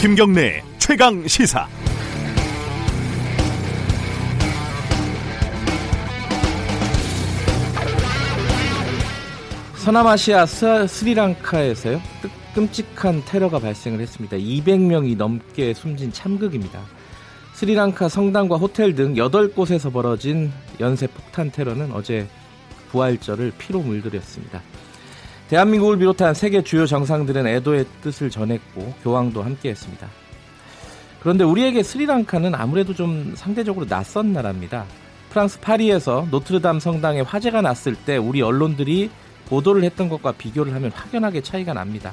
김경래 최강 시사. 서남아시아 스, 스리랑카에서요 끔찍한 테러가 발생을 했습니다. 200명이 넘게 숨진 참극입니다. 스리랑카 성당과 호텔 등 8곳에서 벌어진 연쇄 폭탄 테러는 어제 부활절을 피로 물들였습니다. 대한민국을 비롯한 세계 주요 정상들은 애도의 뜻을 전했고 교황도 함께했습니다. 그런데 우리에게 스리랑카는 아무래도 좀 상대적으로 낯선 나라입니다. 프랑스 파리에서 노트르담 성당에 화재가 났을 때 우리 언론들이 보도를 했던 것과 비교를 하면 확연하게 차이가 납니다.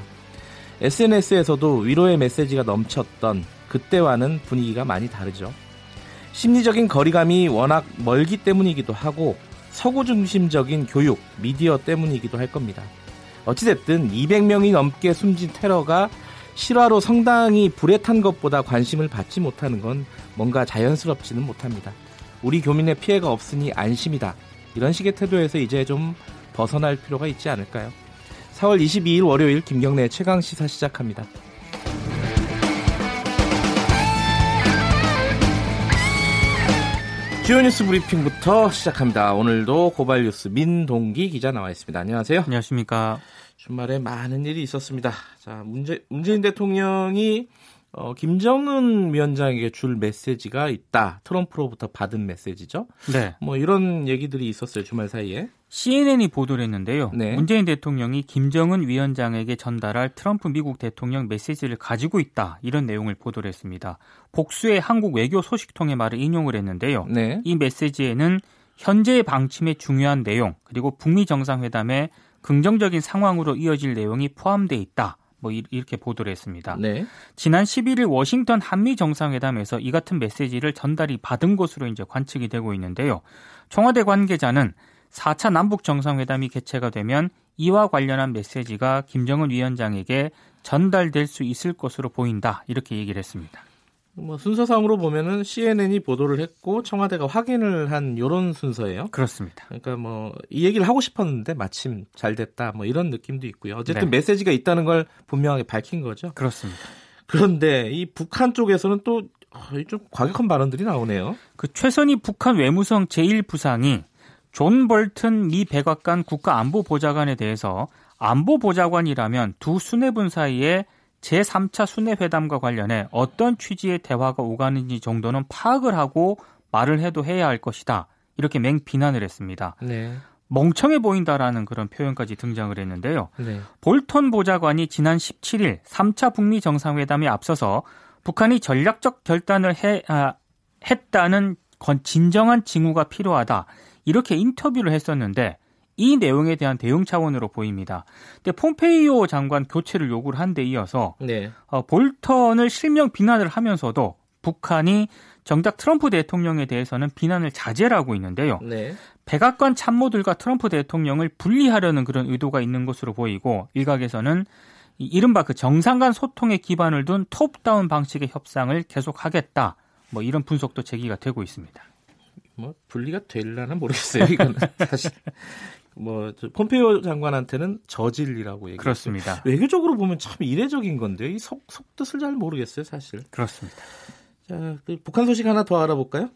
SNS에서도 위로의 메시지가 넘쳤던 그때와는 분위기가 많이 다르죠. 심리적인 거리감이 워낙 멀기 때문이기도 하고 서구 중심적인 교육, 미디어 때문이기도 할 겁니다. 어찌됐든 200명이 넘게 숨진 테러가 실화로 성당이 불에 탄 것보다 관심을 받지 못하는 건 뭔가 자연스럽지는 못합니다. 우리 교민의 피해가 없으니 안심이다. 이런 식의 태도에서 이제 좀 벗어날 필요가 있지 않을까요? 4월 22일 월요일 김경래 최강 시사 시작합니다. 주요 뉴스 브리핑부터 시작합니다. 오늘도 고발 뉴스 민동기 기자 나와 있습니다. 안녕하세요. 안녕하십니까. 주말에 많은 일이 있었습니다. 자, 문재, 문재인 대통령이 어, 김정은 위원장에게 줄 메시지가 있다. 트럼프로부터 받은 메시지죠. 네. 뭐 이런 얘기들이 있었어요. 주말 사이에. CNN이 보도를 했는데요. 네. 문재인 대통령이 김정은 위원장에게 전달할 트럼프 미국 대통령 메시지를 가지고 있다. 이런 내용을 보도를 했습니다. 복수의 한국 외교 소식통의 말을 인용을 했는데요. 네. 이 메시지에는 현재의 방침의 중요한 내용 그리고 북미 정상회담의 긍정적인 상황으로 이어질 내용이 포함돼 있다. 뭐 이렇게 보도를 했습니다. 네. 지난 11일 워싱턴 한미 정상회담에서 이 같은 메시지를 전달이 받은 것으로 이제 관측이 되고 있는데요. 청와대 관계자는 4차 남북 정상회담이 개최가 되면 이와 관련한 메시지가 김정은 위원장에게 전달될 수 있을 것으로 보인다. 이렇게 얘기를 했습니다. 뭐 순서상으로 보면은 CNN이 보도를 했고 청와대가 확인을 한 요런 순서예요. 그렇습니다. 그러니까 뭐 이 얘기를 하고 싶었는데 마침 잘 됐다. 뭐 이런 느낌도 있고요. 어쨌든 네. 메시지가 있다는 걸 분명하게 밝힌 거죠. 그렇습니다. 그런데 이 북한 쪽에서는 또 좀 과격한 발언들이 나오네요. 그 최선희 북한 외무성 제1부상이 존 볼튼 미 백악관 국가안보보좌관에 대해서 안보보좌관이라면 두 수뇌분 사이에 제3차 수뇌회담과 관련해 어떤 취지의 대화가 오가는지 정도는 파악을 하고 말을 해도 해야 할 것이다. 이렇게 맹 비난을 했습니다. 네. 멍청해 보인다라는 그런 표현까지 등장을 했는데요. 네. 볼턴 보좌관이 지난 17일 3차 북미 정상회담에 앞서서 북한이 전략적 결단을 해, 아, 했다는 건 진정한 징후가 필요하다. 이렇게 인터뷰를 했었는데 이 내용에 대한 대응 차원으로 보입니다. 근데 폼페이오 장관 교체를 요구를 한 데 이어서 네. 어, 볼턴을 실명 비난을 하면서도 북한이 정작 트럼프 대통령에 대해서는 비난을 자제하고 있는데요. 네. 백악관 참모들과 트럼프 대통령을 분리하려는 그런 의도가 있는 것으로 보이고 일각에서는 이 이른바 그 정상 간 소통에 기반을 둔 톱다운 방식의 협상을 계속하겠다. 뭐 이런 분석도 제기가 되고 있습니다. 뭐 분리가 될라나 모르겠어요. 이거는 사실 뭐저 폼페이오 장관한테는 저질이라고 얘기. 그렇습니다. 외교적으로 보면 참 이례적인 건데 이 속 속뜻을 잘 모르겠어요, 사실. 그렇습니다. 자, 그 북한 소식 하나 더 알아볼까요?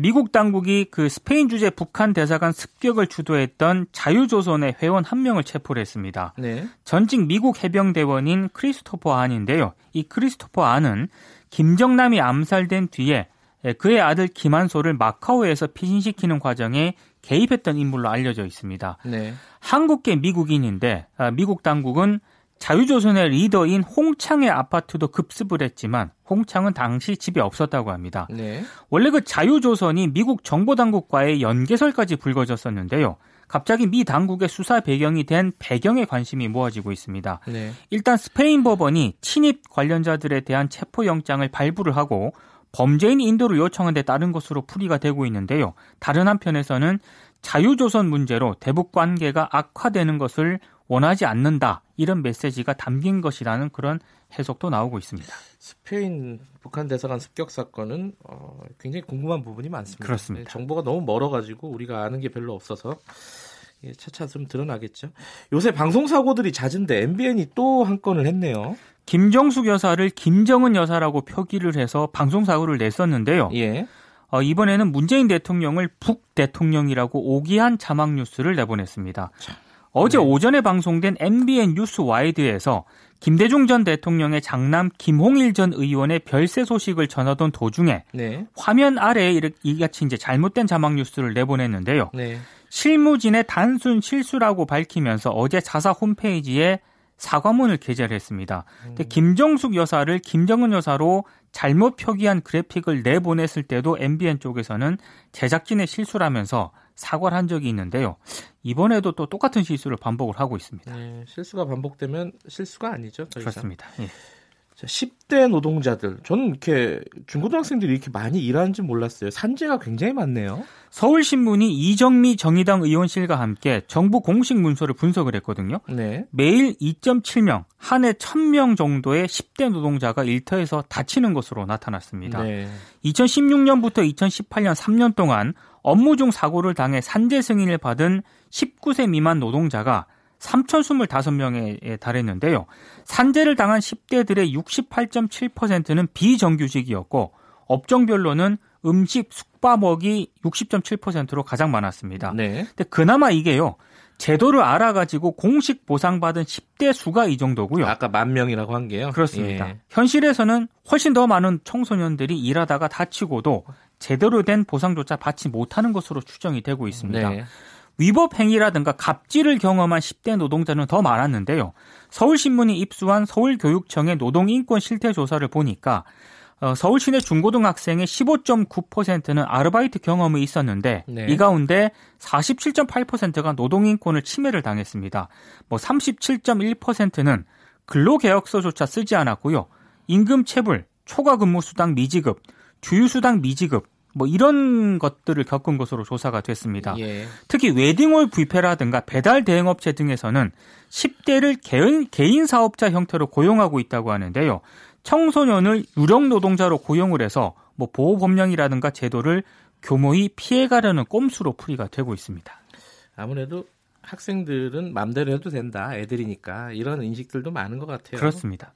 미국 당국이 그 스페인 주재 북한 대사관 습격을 주도했던 자유조선의 회원 한 명을 체포를 했습니다. 네. 전직 미국 해병대원인 크리스토퍼 안인데요. 이 크리스토퍼 안은 김정남이 암살된 뒤에 그의 아들 김한소를 마카오에서 피신시키는 과정에 개입했던 인물로 알려져 있습니다. 네. 한국계 미국인인데 아, 미국 당국은 자유조선의 리더인 홍창의 아파트도 급습을 했지만 홍창은 당시 집에 없었다고 합니다. 네. 원래 그 자유조선이 미국 정보당국과의 연계설까지 불거졌었는데요. 갑자기 미 당국의 수사 배경이 된 배경에 관심이 모아지고 있습니다. 네. 일단 스페인 법원이 침입 관련자들에 대한 체포영장을 발부를 하고 범죄인 인도를 요청한 데 따른 것으로 풀이가 되고 있는데요. 다른 한편에서는 자유조선 문제로 대북 관계가 악화되는 것을 원하지 않는다. 이런 메시지가 담긴 것이라는 그런 해석도 나오고 있습니다. 스페인 북한 대사관 습격 사건은 어, 굉장히 궁금한 부분이 많습니다. 그렇습니다. 네, 정보가 너무 멀어가지고 우리가 아는 게 별로 없어서 예, 차차 좀 드러나겠죠. 요새 방송 사고들이 잦은데 MBN이 또 한 건을 했네요. 김정숙 여사를 김정은 여사라고 표기를 해서 방송사고를 냈었는데요. 예. 어, 이번에는 문재인 대통령을 북 대통령이라고 오기한 자막 뉴스를 내보냈습니다. 어제 네. 오전에 방송된 MBN 뉴스 와이드에서 김대중 전 대통령의 장남 김홍일 전 의원의 별세 소식을 전하던 도중에 네. 화면 아래에 이같이 이제 잘못된 자막 뉴스를 내보냈는데요. 네. 실무진의 단순 실수라고 밝히면서 어제 자사 홈페이지에 사과문을 게재를 했습니다. 근데 음. 김정숙 여사를 김정은 여사로 잘못 표기한 그래픽을 내보냈을 때도 MBN 쪽에서는 제작진의 실수라면서 사과를 한 적이 있는데요. 이번에도 또 똑같은 실수를 반복을 하고 있습니다. 네, 실수가 반복되면 실수가 아니죠. 그렇습니다. 예. 자, 10대 노동자들, 저는 이렇게 중고등학생들이 이렇게 많이 일하는지 몰랐어요. 산재가 굉장히 많네요. 서울신문이 이정미 정의당 의원실과 함께 정부 공식 문서를 분석을 했거든요. 네. 매일 2.7명, 한 해 1000명 정도의 10대 노동자가 일터에서 다치는 것으로 나타났습니다. 네. 2016년부터 2018년 3년 동안 업무 중 사고를 당해 산재 승인을 받은 19세 미만 노동자가 3,025명에 달했는데요. 산재를 당한 10대들의 68.7%는 비정규직이었고 업종별로는 음식, 숙박업이 60.7%로 가장 많았습니다. 네. 근데 그나마 이게요. 제도를 알아가지고 공식 보상받은 10대 수가 이 정도고요. 아까 만 명이라고 한 게요. 그렇습니다. 예. 현실에서는 훨씬 더 많은 청소년들이 일하다가 다치고도 제대로 된 보상조차 받지 못하는 것으로 추정이 되고 있습니다. 네. 위법 행위라든가 갑질을 경험한 10대 노동자는 더 많았는데요. 서울신문이 입수한 서울교육청의 노동인권 실태 조사를 보니까 어, 서울 시내 중고등학생의 15.9%는 아르바이트 경험이 있었는데 네. 이 가운데 47.8%가 노동인권을 침해를 당했습니다. 뭐 37.1%는 근로계약서조차 쓰지 않았고요. 임금 체불, 초과 근무 수당 미지급, 주휴수당 미지급, 뭐 이런 것들을 겪은 것으로 조사가 됐습니다. 예. 특히 웨딩홀 뷔페라든가 배달 대행업체 등에서는 10대를 개인, 개인 사업자 형태로 고용하고 있다고 하는데요. 청소년을 유령 노동자로 고용을 해서 뭐 보호 법령이라든가 제도를 교모히 피해가려는 꼼수로 풀이가 되고 있습니다. 아무래도 학생들은 맘대로 해도 된다. 애들이니까 이런 인식들도 많은 것 같아요. 그렇습니다.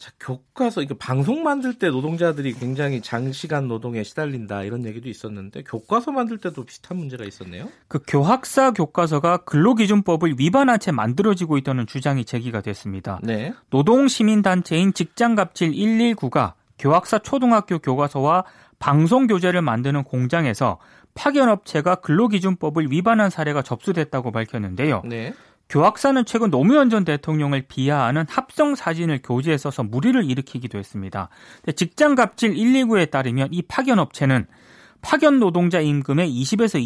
자, 교과서, 이거 방송 만들 때 노동자들이 굉장히 장시간 노동에 시달린다 이런 얘기도 있었는데 교과서 만들 때도 비슷한 문제가 있었네요. 그 교학사 교과서가 근로기준법을 위반한 채 만들어지고 있다는 주장이 제기가 됐습니다. 네. 노동시민단체인 직장갑질 119가 교학사 초등학교 교과서와 방송 교재를 만드는 공장에서 파견업체가 근로기준법을 위반한 사례가 접수됐다고 밝혔는데요. 네. 교학사는 최근 노무현 전 대통령을 비하하는 합성 사진을 교재에 써서 무리를 일으키기도 했습니다. 직장 갑질 119에 따르면 이 파견 업체는 파견 노동자 임금의 20에서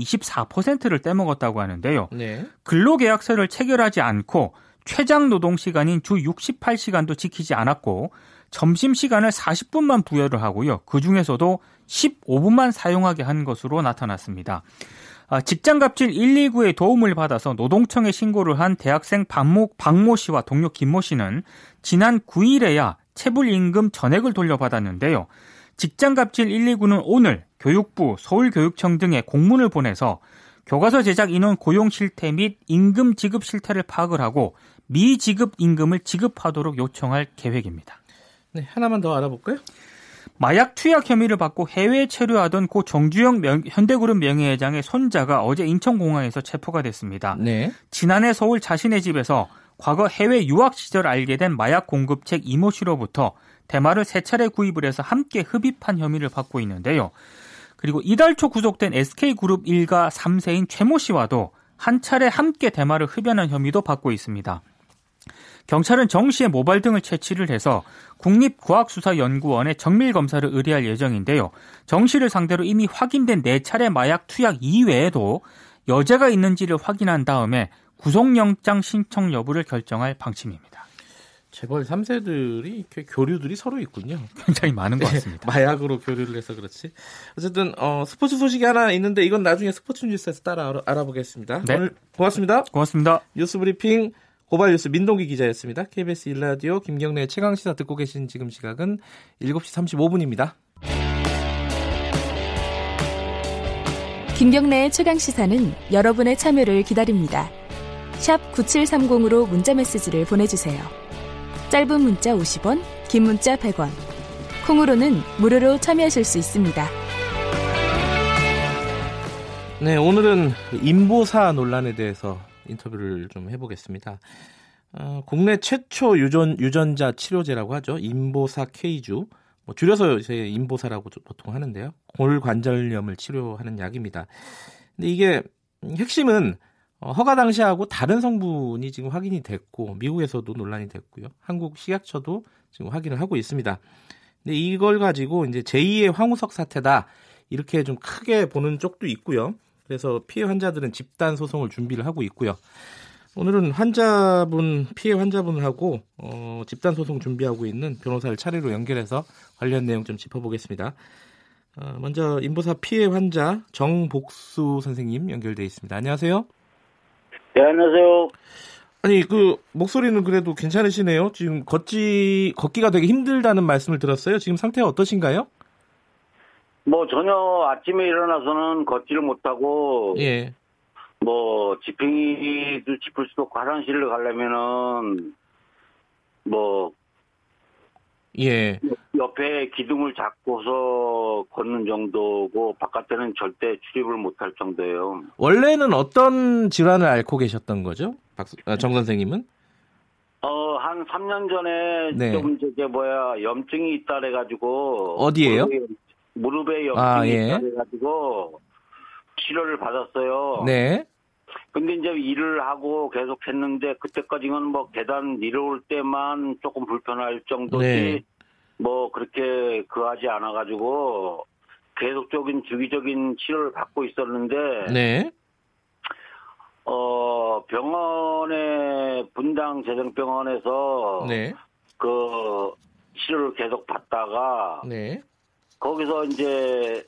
24%를 떼먹었다고 하는데요. 네. 근로계약서를 체결하지 않고 최장 노동 시간인 주 68시간도 지키지 않았고 점심 시간을 40분만 부여를 하고요. 그 중에서도 15분만 사용하게 한 것으로 나타났습니다. 아, 직장갑질 119의 도움을 받아서 노동청에 신고를 한 대학생 박모, 박모 씨와 동료 김모 씨는 지난 9일에야 체불임금 전액을 돌려받았는데요. 직장갑질 119는 오늘 교육부, 서울교육청 등에 공문을 보내서 교과서 제작 인원 고용 실태 및 임금 지급 실태를 파악을 하고 미지급 임금을 지급하도록 요청할 계획입니다. 네, 하나만 더 알아볼까요? 마약 투약 혐의를 받고 해외에 체류하던 고 정주영 명, 현대그룹 명예회장의 손자가 어제 인천공항에서 체포가 됐습니다. 네. 지난해 서울 자신의 집에서 과거 해외 유학 시절 알게 된 마약 공급책 이모 씨로부터 대마를 세 차례 구입을 해서 함께 흡입한 혐의를 받고 있는데요. 그리고 이달 초 구속된 SK그룹 일가 3세인 최모 씨와도 한 차례 함께 대마를 흡연한 혐의도 받고 있습니다. 경찰은 정 씨의 모발 등을 채취를 해서 국립과학수사연구원에 정밀 검사를 의뢰할 예정인데요. 정 씨를 상대로 이미 확인된 4차례 마약 투약 이외에도 여죄가 있는지를 확인한 다음에 구속영장 신청 여부를 결정할 방침입니다. 재벌 3세들이 이렇게 교류들이 서로 있군요. 굉장히 많은 것 같습니다. 마약으로 교류를 해서 그렇지. 어쨌든 어, 스포츠 소식이 하나 있는데 이건 나중에 스포츠 뉴스에서 따라 알아, 보겠습니다 네. 오늘 고맙습니다. 고맙습니다. 뉴스 브리핑 고발뉴스 민동기 기자였습니다. KBS 일라디오 김경래 최강 시사 듣고 계신 지금 시각은 7시 35분입니다. 김경래의 최강 시사는 여러분의 참여를 기다립니다. 샵 9730으로 문자 메시지를 보내주세요. 짧은 문자 50원, 긴 문자 100원. 콩으로는 무료로 참여하실 수 있습니다. 네, 오늘은 인보사 논란에 대해서 인터뷰를 좀 해보겠습니다. 어, 국내 최초 유전, 유전자 치료제라고 하죠. 인보사 K주. 뭐 줄여서 이제 인보사라고 보통 하는데요. 골관절염을 치료하는 약입니다. 근데 이게 핵심은 어, 허가 당시하고 다른 성분이 지금 확인이 됐고 미국에서도 논란이 됐고요. 한국 식약처도 지금 확인을 하고 있습니다. 근데 이걸 가지고 이제 제2의 황우석 사태다 이렇게 좀 크게 보는 쪽도 있고요. 그래서 피해 환자들은 집단 소송을 준비를 하고 있고요. 오늘은 환자분 피해 환자분하고 어, 집단 소송 준비하고 있는 변호사를 차례로 연결해서 관련 내용 좀 짚어보겠습니다. 어, 먼저 인보사 피해 환자 정복수 선생님 연결돼 있습니다. 안녕하세요. 네, 안녕하세요. 아니 그 목소리는 그래도 괜찮으시네요. 지금 걷지 걷기가 되게 힘들다는 말씀을 들었어요. 지금 상태가 어떠신가요? 뭐 전혀 아침에 일어나서는 걷지를 못하고 예. 뭐 지팡이도 짚을 수도 없고 화장실을 가려면은 뭐 예. 옆에 기둥을 잡고서 걷는 정도고 바깥에는 절대 출입을 못할 정도예요. 원래는 어떤 질환을 앓고 계셨던 거죠? 박수, 아, 정 선생님은? 어, 한 3년 전에 네. 좀 저게 뭐야 염증이 있다 그래 가지고 어디예요? 무릎에, 무릎에 염증이 아, 예. 그래가지고 치료를 받았어요. 네. 근데 이제 일을 하고 계속 했는데 그때까지는 뭐 계단 내려올 때만 조금 불편할 정도지 네. 뭐 그렇게 그하지 않아 가지고 계속적인 주기적인 치료를 받고 있었는데 네. 어 병원에 분당 재정병원에서 네. 그 치료를 계속 받다가 네. 거기서 이제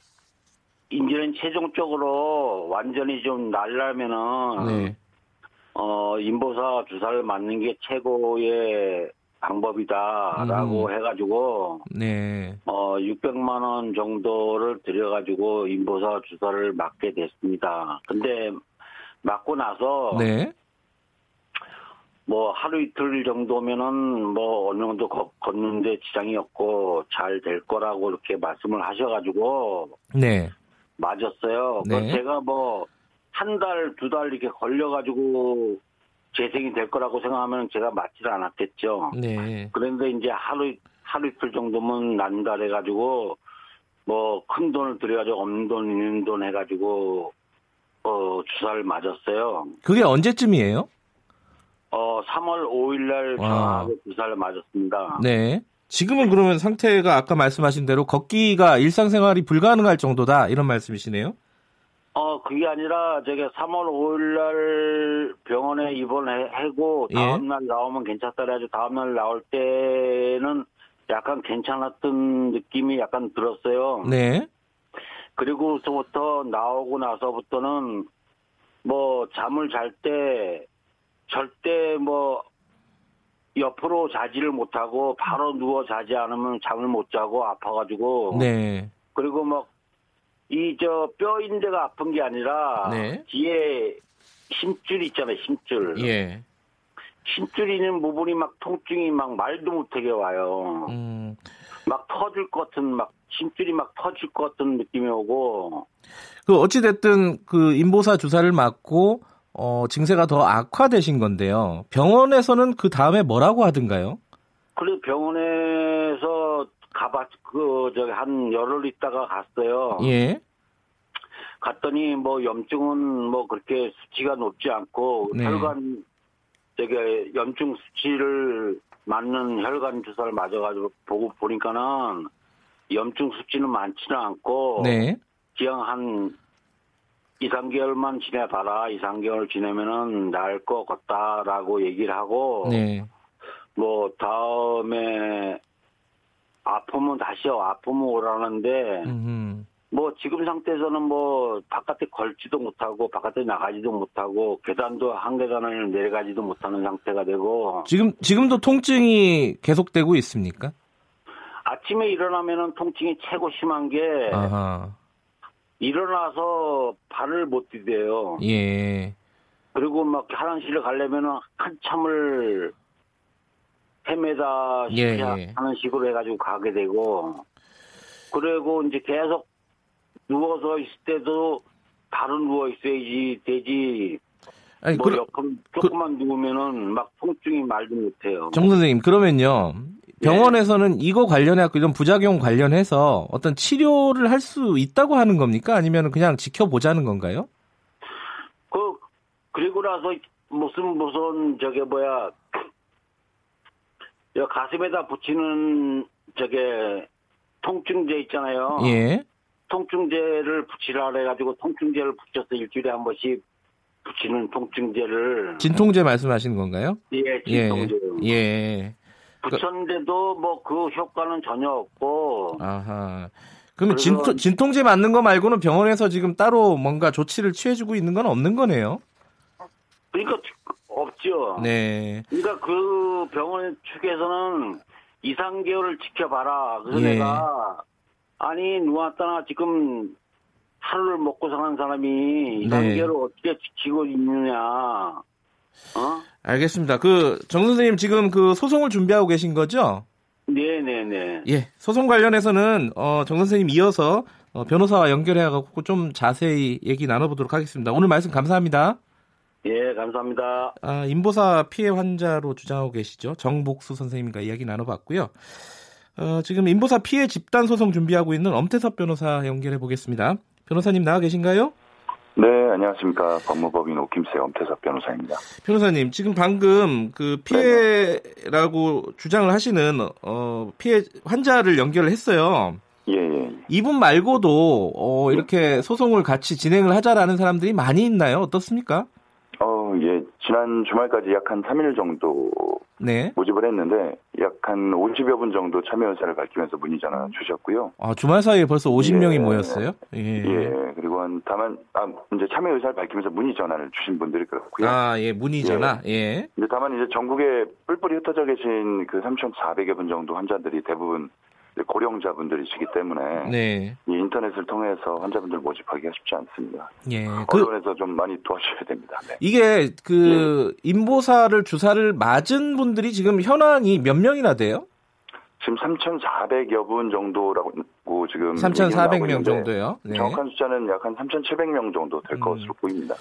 이제는 최종적으로 완전히 좀 날라면은 네. 어, 인보사 주사를 맞는 게 최고의 방법이다라고 음. 해가지고 네. 어 600만 원 정도를 들여가지고 인보사 주사를 맞게 됐습니다. 근데 맞고 나서 네. 뭐 하루 이틀 정도면은 뭐 어느 정도 걷, 걷는데 지장이 없고 잘 될 거라고 이렇게 말씀을 하셔가지고 네. 맞았어요. 네. 그 제가 뭐 한 달, 두달 이렇게 걸려가지고 재생이 될 거라고 생각하면 제가 맞지를 않았겠죠. 네. 그런데 이제 하루, 하루 이틀 정도면 난다 해가지고 뭐 큰 돈을 들여가지고 없는 돈, 있는 돈 해가지고 어, 주사를 맞았어요. 그게 언제쯤이에요? 어, 3월 5일날 와. 정확하게 주사를 맞았습니다. 네. 지금은 그러면 상태가 아까 말씀하신 대로 걷기가 일상생활이 불가능할 정도다 이런 말씀이시네요. 어, 그게 아니라 제가 3월 5일날 병원에 입원하고 예. 다음날 나오면 괜찮다 그래가지고 다음날 나올 때는 약간 괜찮았던 느낌이 약간 들었어요. 네. 그리고서부터 나오고 나서부터는 뭐 잠을 잘 때 절대 뭐 옆으로 자지를 못하고 바로 누워 자지 않으면 잠을 못 자고 아파가지고 네. 그리고 막 이 저 뼈인대가 아픈 게 아니라 네. 뒤에 힘줄 있잖아요 힘줄 예. 힘줄 있는 부분이 막 통증이 막 말도 못하게 와요 음. 막 터질 것 같은 막 힘줄이 막 터질 것 같은 느낌이 오고 그 어찌 됐든 그 인보사 주사를 맞고 어 증세가 더 악화되신 건데요. 병원에서는 그 다음에 뭐라고 하던가요? 그래서 병원에서 가봤 그 저기 한 열흘 있다가 갔어요. 예. 갔더니 뭐 염증은 뭐 그렇게 수치가 높지 않고 네. 혈관 저기 염증 수치를 맞는 혈관 주사를 맞아가지고 보고 보니까는 염증 수치는 많지는 않고 네. 그냥 한 2, 3개월만 지내봐라. 2, 3개월 지내면은 나을 것 같다라고 얘기를 하고 네. 뭐 다음에 아프면 다시 아프면 오라는데 음흠. 뭐 지금 상태에서는 뭐 바깥에 걸지도 못하고 바깥에 나가지도 못하고 계단도 한 계단을 내려가지도 못하는 상태가 되고 지금 지금도 통증이 계속되고 있습니까? 아침에 일어나면은 통증이 최고 심한 게 아하. 일어나서 발을 못 디뎌요. 예. 그리고 막 화장실을 가려면은 한참을 헤매다 예, 싶 예. 하는 식으로 해가지고 가게 되고 그리고 이제 계속 누워서 있을 때도 바로 누워 있어야지 되지 아니, 뭐 그, 조금만 누우면은 막 통증이 말도 못해요. 정 선생님 그러면요 병원에서는 이거 관련해갖고 이런 부작용 관련해서 어떤 치료를 할 수 있다고 하는 겁니까? 아니면 그냥 지켜보자는 건가요? 그 그리고 나서 무슨 무슨 저게 뭐야 여 가슴에다 붙이는 저게 통증제 있잖아요. 예. 통증제를 붙이라 그래가지고 통증제를 붙여서 일주일에 한 번씩 붙이는 통증제를 진통제 말씀하시는 건가요? 예 예. 진통제 예. 붙였는데도 뭐 그 효과는 전혀 없고 아하. 그러면 진통, 진통제 맞는 거 말고는 병원에서 지금 따로 뭔가 조치를 취해주고 있는 건 없는 거네요. 그러니까 없죠. 네. 그러니까 그 병원 측에서는 2, 3개월을 지켜봐라. 그래서 예. 내가 아니 누웠다나 지금 하루를 먹고 사는 사람이 2, 네. 3개월을 어떻게 지키고 있느냐. 어? 알겠습니다. 그, 정 선생님 지금 그 소송을 준비하고 계신 거죠? 네네네. 예. 소송 관련해서는, 어, 정 선생님 이어서 어, 변호사와 연결해갖고 좀 자세히 얘기 나눠보도록 하겠습니다. 오늘 말씀 감사합니다. 예, 감사합니다. 아, 인보사 피해 환자로 주장하고 계시죠. 정복수 선생님과 이야기 나눠봤고요. 어, 지금 인보사 피해 집단 소송 준비하고 있는 엄태섭 변호사 연결해 보겠습니다. 변호사님 나와 계신가요? 네, 안녕하십니까. 법무법인 오킴세 엄태섭 변호사입니다. 변호사님, 지금 방금 그 피해라고 주장을 하시는 어, 피해 환자를 연결을 했어요. 예, 예. 이분 말고도 어, 이렇게 소송을 같이 진행을 하자라는 사람들이 많이 있나요? 어떻습니까? 어, 예. 지난 주말까지 약 한 3일 정도 네. 모집을 했는데 약 한 50여 분 정도 참여 의사를 밝히면서 문의 전화 주셨고요. 아, 주말 사이에 벌써 50명이 예. 모였어요? 예. 예. 그리고 한 다만 아, 이제 참여 의사를 밝히면서 문의 전화를 주신 분들이 그렇고요. 아, 예, 문의 전화. 예. 이제 다만 이제 전국에 뿔뿔이 흩어져 계신 그 3,400여 분 정도 환자들이 대부분 고령자분들이시기 때문에 네. 이 인터넷을 통해서 환자분들 모집하기가 쉽지 않습니다. 예. 그 언론에서 좀 많이 도와주셔야 됩니다. 네. 이게 그 인보사를 주사를 맞은 분들이 지금 현황이 몇 명이나 돼요? 지금 3,400여 분 정도라고 지금 3,400명 얘기가 나오고 정도요. 네. 정확한 숫자는 약 한 3,700명 정도 될 음. 것으로 보입니다.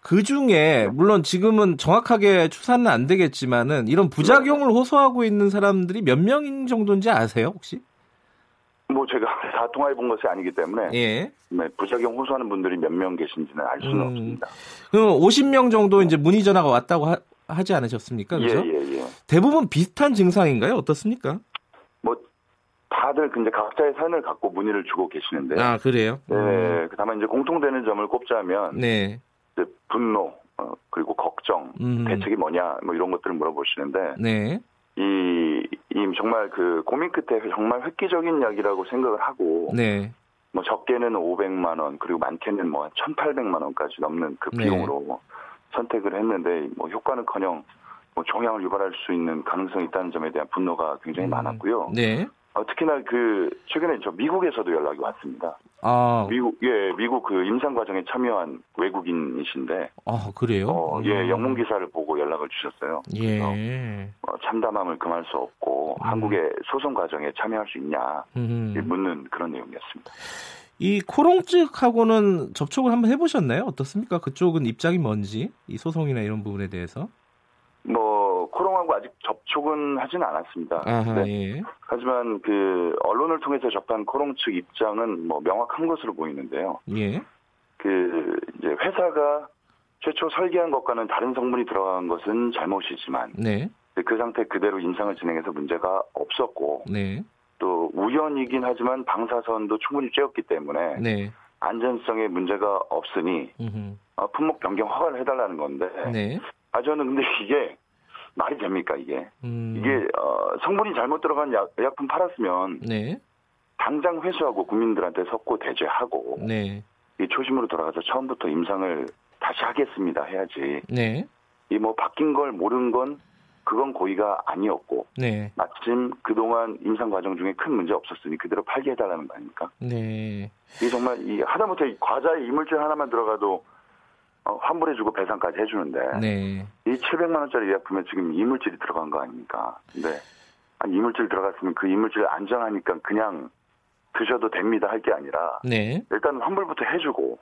그 중에 물론 지금은 정확하게 추산은 안 되겠지만은 이런 부작용을 호소하고 있는 사람들이 몇 명 정도인지 아세요, 혹시? 뭐 제가 다 통화해 본 것이 아니기 때문에 예. 네, 부작용 호소하는 분들이 몇 명 계신지는 알 수는 음. 없습니다. 그럼 50명 정도 이제 문의 전화가 왔다고 하, 지 않으셨습니까? 예, 그죠? 예, 예. 대부분 비슷한 증상인가요? 어떻습니까? 뭐 다들 근데 각자의 사연을 갖고 문의를 주고 계시는데 아, 그래요? 네, 다만 이제 공통되는 점을 꼽자면 네. 분노 어, 그리고 걱정 음. 대책이 뭐냐 뭐 이런 것들을 물어보시는데 네. 이, 이 정말 그 고민 끝에 정말 획기적인 이야기라고 생각을 하고 네. 뭐 적게는 500만 원 그리고 많게는 뭐 1,800만 원까지 넘는 그 네. 비용으로 선택을 했는데 뭐 효과는커녕 뭐 종양을 유발할 수 있는 가능성이 있다는 점에 대한 분노가 굉장히 음. 많았고요. 네. 어, 특히나 그 최근에 저 미국에서도 연락이 왔습니다. 아, 미국 예 미국 그 임상 과정에 참여한 외국인이신데 아 그래요? 어, 음. 예 영문 기사를 보고 연락을 주셨어요. 예. 어, 참담함을 금할 수 없고 음. 한국의 소송 과정에 참여할 수 있냐 음. 묻는 그런 내용이었습니다. 이 코롱측하고는 접촉을 한번 해보셨나요? 어떻습니까? 그쪽은 입장이 뭔지 이 소송이나 이런 부분에 대해서. 아직 접촉은 하진 않았습니다. 아하, 네. 예. 하지만 그 언론을 통해서 접한 코롱 측 입장은 뭐 명확한 것으로 보이는데요. 예. 그 이제 회사가 최초 설계한 것과는 다른 성분이 들어간 것은 잘못이지만 네. 그 상태 그대로 임상을 진행해서 문제가 없었고 네. 또 우연이긴 하지만 방사선도 충분히 쬐었기 때문에 네. 안전성에 문제가 없으니 음흠. 어, 품목 변경 허가를 해달라는 건데 네. 아 저는 근데 이게 말이 됩니까 이게 음. 이게 어, 성분이 잘못 들어간 약, 약품 팔았으면 네. 당장 회수하고 국민들한테 석고 대죄하고 네. 이 초심으로 돌아가서 처음부터 임상을 다시 하겠습니다 해야지 네. 이 뭐 바뀐 걸 모르는 건 그건 고의가 아니었고 네. 마침 그동안 임상 과정 중에 큰 문제 없었으니 그대로 팔게 해달라는 거 아닙니까? 네. 이게 정말 이 하다못해 이 과자에 이물질 하나만 들어가도 어, 환불해주고 배상까지 해주는데 네. 이 700만 원짜리 의약품에 지금 이물질이 들어간 거 아닙니까? 근데 아니, 이물질 들어갔으면 그 이물질 안전하니까 그냥 드셔도 됩니다 할 게 아니라 네. 일단 환불부터 해주고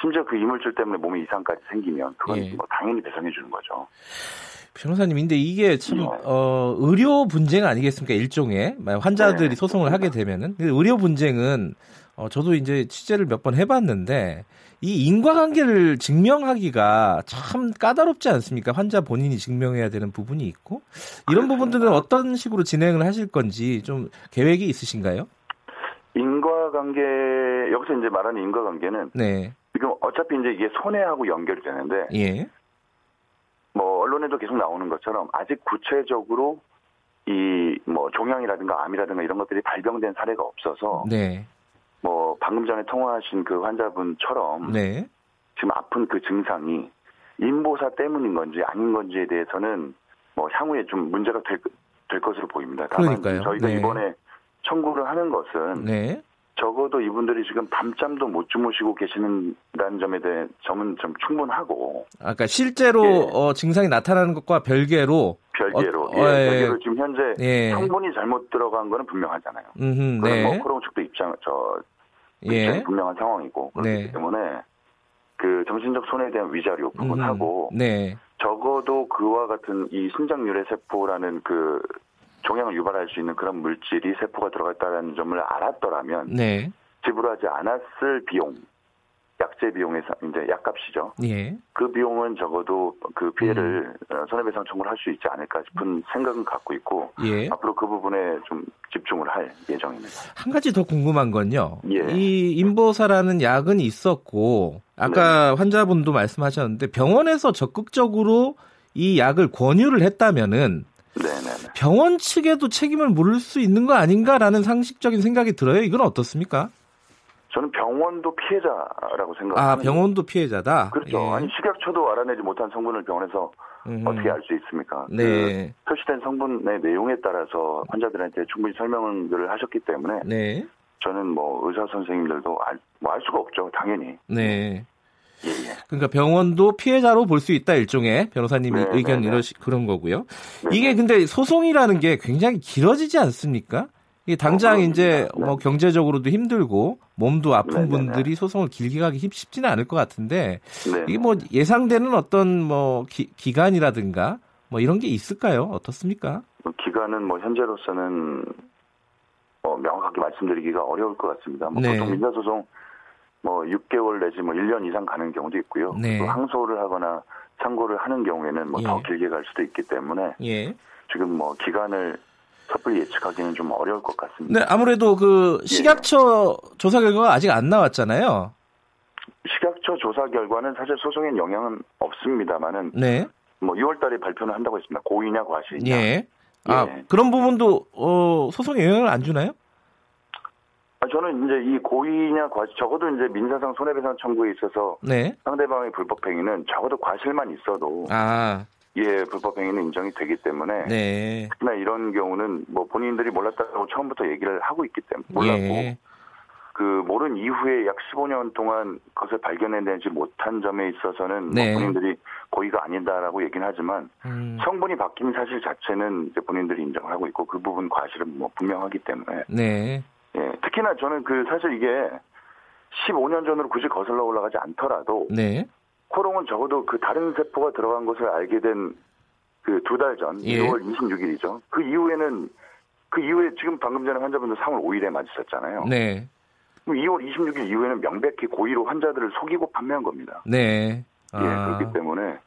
심지어 그 이물질 때문에 몸에 이상까지 생기면 그건 예. 뭐 당연히 배상해 주는 거죠. 변호사님인데 이게 참 네. 어, 의료 분쟁 아니겠습니까 일종의 만약 환자들이 네, 소송을 하게 되면은 근데 의료 분쟁은 어, 저도 이제 취재를 몇 번 해봤는데 이 인과관계를 증명하기가 참 까다롭지 않습니까? 환자 본인이 증명해야 되는 부분이 있고. 이런 부분들은 어떤 식으로 진행을 하실 건지 좀 계획이 있으신가요? 인과관계 여기서 이제 말하는 인과관계는 네, 지금 어차피 이제 이게 손해하고 연결이 되는데 예, 뭐 언론에도 계속 나오는 것처럼 아직 구체적으로 이 뭐 종양이라든가 암이라든가 이런 것들이 발병된 사례가 없어서 네, 뭐 방금 전에 통화하신 그 환자분처럼 네, 지금 아픈 그 증상이 인보사 때문인 건지 아닌 건지에 대해서는 뭐 향후에 좀 문제가 될, 될 것으로 보입니다. 다만 그러니까요. 저희가 네. 이번에 청구를 하는 것은 네, 적어도 이분들이 지금 밤잠도 못 주무시고 계시는다는 점에 대해 점은 좀 충분하고 아까 실제로 예. 어, 증상이 나타나는 것과 별개로 별개로 어, 예, 어, 예. 별개로 지금 현재 예. 성분이 잘못 들어간 거는 분명하잖아요. 음흠, 그건 네, 뭐 코로나 측도 입장 저 예, 분명한 상황이고 그렇기 네. 때문에 그 정신적 손해에 대한 위자료 부분하고 네, 적어도 그와 같은 이 심장유래 세포라는 그 종양을 유발할 수 있는 그런 물질이 세포가 들어갔다는 점을 알았더라면 네, 지불하지 않았을 비용, 약제 비용에서 이제 약값이죠. 예. 그 비용은 적어도 그 피해를 음. 어, 손해배상 청구를 할 수 있지 않을까 싶은 생각은 갖고 있고 예. 앞으로 그 부분에 좀 집중을 할 예정입니다. 한 가지 더 궁금한 건요. 예. 이 인보사라는 약은 있었고 아까 환자분도 말씀하셨는데 병원에서 적극적으로 이 약을 권유를 했다면은 네네네. 병원 측에도 책임을 물을 수 있는 거 아닌가라는 상식적인 생각이 들어요. 이건 어떻습니까? 저는 병원도 피해자라고 생각합니다. 아, 병원도 피해자다. 그렇죠. 예. 아니 식약처도 알아내지 못한 성분을 병원에서 음. 어떻게 알 수 있습니까? 네. 그 표시된 성분의 내용에 따라서 환자들한테 충분히 설명을 하셨기 때문에 네. 저는 뭐 의사 선생님들도 알, 뭐 알 수가 없죠. 당연히. 네. 예, 예. 그러니까 병원도 피해자로 볼 수 있다 일종의 변호사님이 네, 의견 네, 네. 이러시 그런 거고요. 네, 이게 근데 소송이라는 게 굉장히 길어지지 않습니까? 이게 당장 어. 이제 네. 뭐 경제적으로도 힘들고 몸도 아픈 네, 네, 분들이 소송을 길게 가기 쉽- 쉽지는 않을 것 같은데 네. 이게 뭐 예상되는 어떤 뭐 기, 기간이라든가 뭐 이런 게 있을까요? 어떻습니까? 뭐 기간은 뭐 현재로서는 뭐 명확하게 말씀드리기가 어려울 것 같습니다. 뭐 네. 보통 민사소송 뭐 6개월 내지 뭐 1년 이상 가는 경우도 있고요. 네. 또 항소를 하거나 상고를 하는 경우에는 뭐더 예. 길게 갈 수도 있기 때문에 예. 지금 뭐 기간을 섣불리 예측하기는 좀 어려울 것 같습니다. 네, 아무래도 그 예. 식약처 조사 결과가 아직 안 나왔잖아요. 식약처 조사 결과는 사실 소송엔 영향은 없습니다만은 네. 뭐 6월 달에 발표는 한다고 했습니다. 고의냐 과실이냐. 예. 아, 예. 그런 부분도 어, 소송에 영향을 안 주나요? 아, 저는 이제 이 고의냐 과실 적어도 이제 민사상 손해배상 청구에 있어서 네. 상대방의 불법 행위는 적어도 과실만 있어도 아, 예 불법 행위는 인정이 되기 때문에 네. 특히나 이런 경우는 뭐 본인들이 몰랐다고 처음부터 얘기를 하고 있기 때문에 몰랐고 예. 그 모른 이후에 약 15년 동안 그것을 발견해내지 못한 점에 있어서는 네. 뭐 본인들이 고의가 아니다라고 얘기는 하지만 음, 성분이 바뀐 사실 자체는 이제 본인들이 인정을 하고 있고 그 부분 과실은 뭐 분명하기 때문에 네. 예, 특히나 저는 그 사실 이게 15년 전으로 굳이 거슬러 올라가지 않더라도 네. 코롱은 적어도 그 다른 세포가 들어간 것을 알게 된 그 두 달 전, 예. 6월 26일이죠. 그 이후에는 그 이후에 지금 방금 전에 환자분도 3월 5일에 맞으셨잖아요. 네. 그럼 2월 26일 이후에는 명백히 고의로 환자들을 속이고 판매한 겁니다. 네. 예, 아, 그렇기 때문에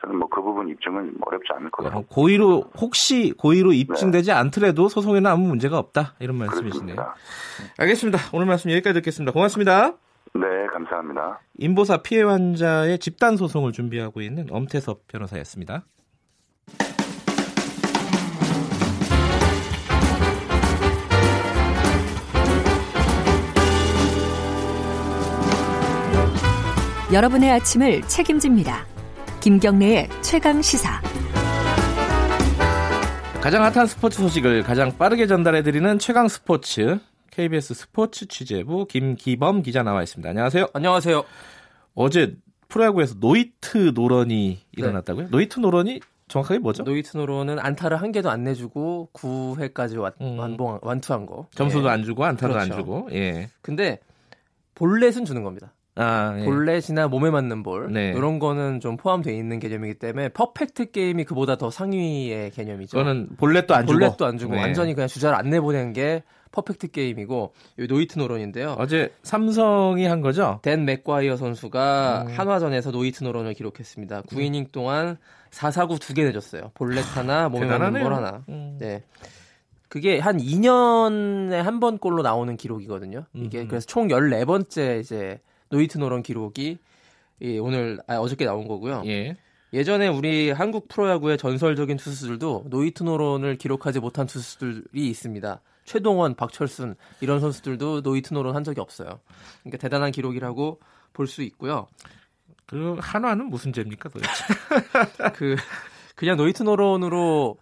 저는 뭐 그 부분 입증은 어렵지 않을 거라고 어, 고의로 혹시 고의로 입증되지 않더라도 소송에는 아무 문제가 없다 이런 말씀이시네요. 그렇습니다. 알겠습니다. 오늘 말씀 여기까지 듣겠습니다. 고맙습니다. 네, 감사합니다. 인보사 피해 환자의 집단 소송을 준비하고 있는 엄태섭 변호사였습니다. 여러분의 아침을 책임집니다. 김경래의 최강 시사. 가장 핫한 스포츠 소식을 가장 빠르게 전달해드리는 최강 스포츠 KBS 스포츠 취재부 김기범 기자 나와 있습니다. 안녕하세요. 안녕하세요. 어제 프로야구에서 노히트 노런이 일어났다고요? 노히트 노런이 정확하게 뭐죠? 노히트 노런은 안타를 한 개도 안 내주고 9회까지 완, 음. 완봉 완투한 거. 점수도 예. 안 주고 안타도 안 그렇죠. 주고. 예. 근데 볼넷은 주는 겁니다. 아, 예. 볼넷이나 몸에 맞는 볼 네. 이런 거는 좀 포함되어 있는 개념이기 때문에 퍼펙트 게임이 그보다 더 상위의 개념이죠. 그거는 볼넷도 안 주고. 볼넷도 안 주고 네. 완전히 그냥 주자를 안 내보낸 게 퍼펙트 게임이고 이 노히트 노런인데요. 어제 삼성이 한 거죠? 댄 맥과이어 선수가 음. 한화전에서 노히트 노런을 기록했습니다. 9이닝 동안 4사구 2개 내줬어요. 볼넷 하나, 몸에 맞는. 볼 하나. 음. 네. 그게 한 2년에 한번 꼴로 나오는 기록이거든요. 이게 음. 그래서 총 14번째 이제 노히트 노런 기록이 이 오늘 아, 어저께 나온 거고요. 예. 예전에 우리 한국 프로야구의 전설적인 투수들도 노히트 노런을 기록하지 못한 투수들이 있습니다. 최동원, 박철순 이런 선수들도 노히트 노런 한 적이 없어요. 그러니까 대단한 기록이라고 볼 수 있고요. 그 한화는 무슨 죄입니까 도대체? 그 그냥 노히트 노런으로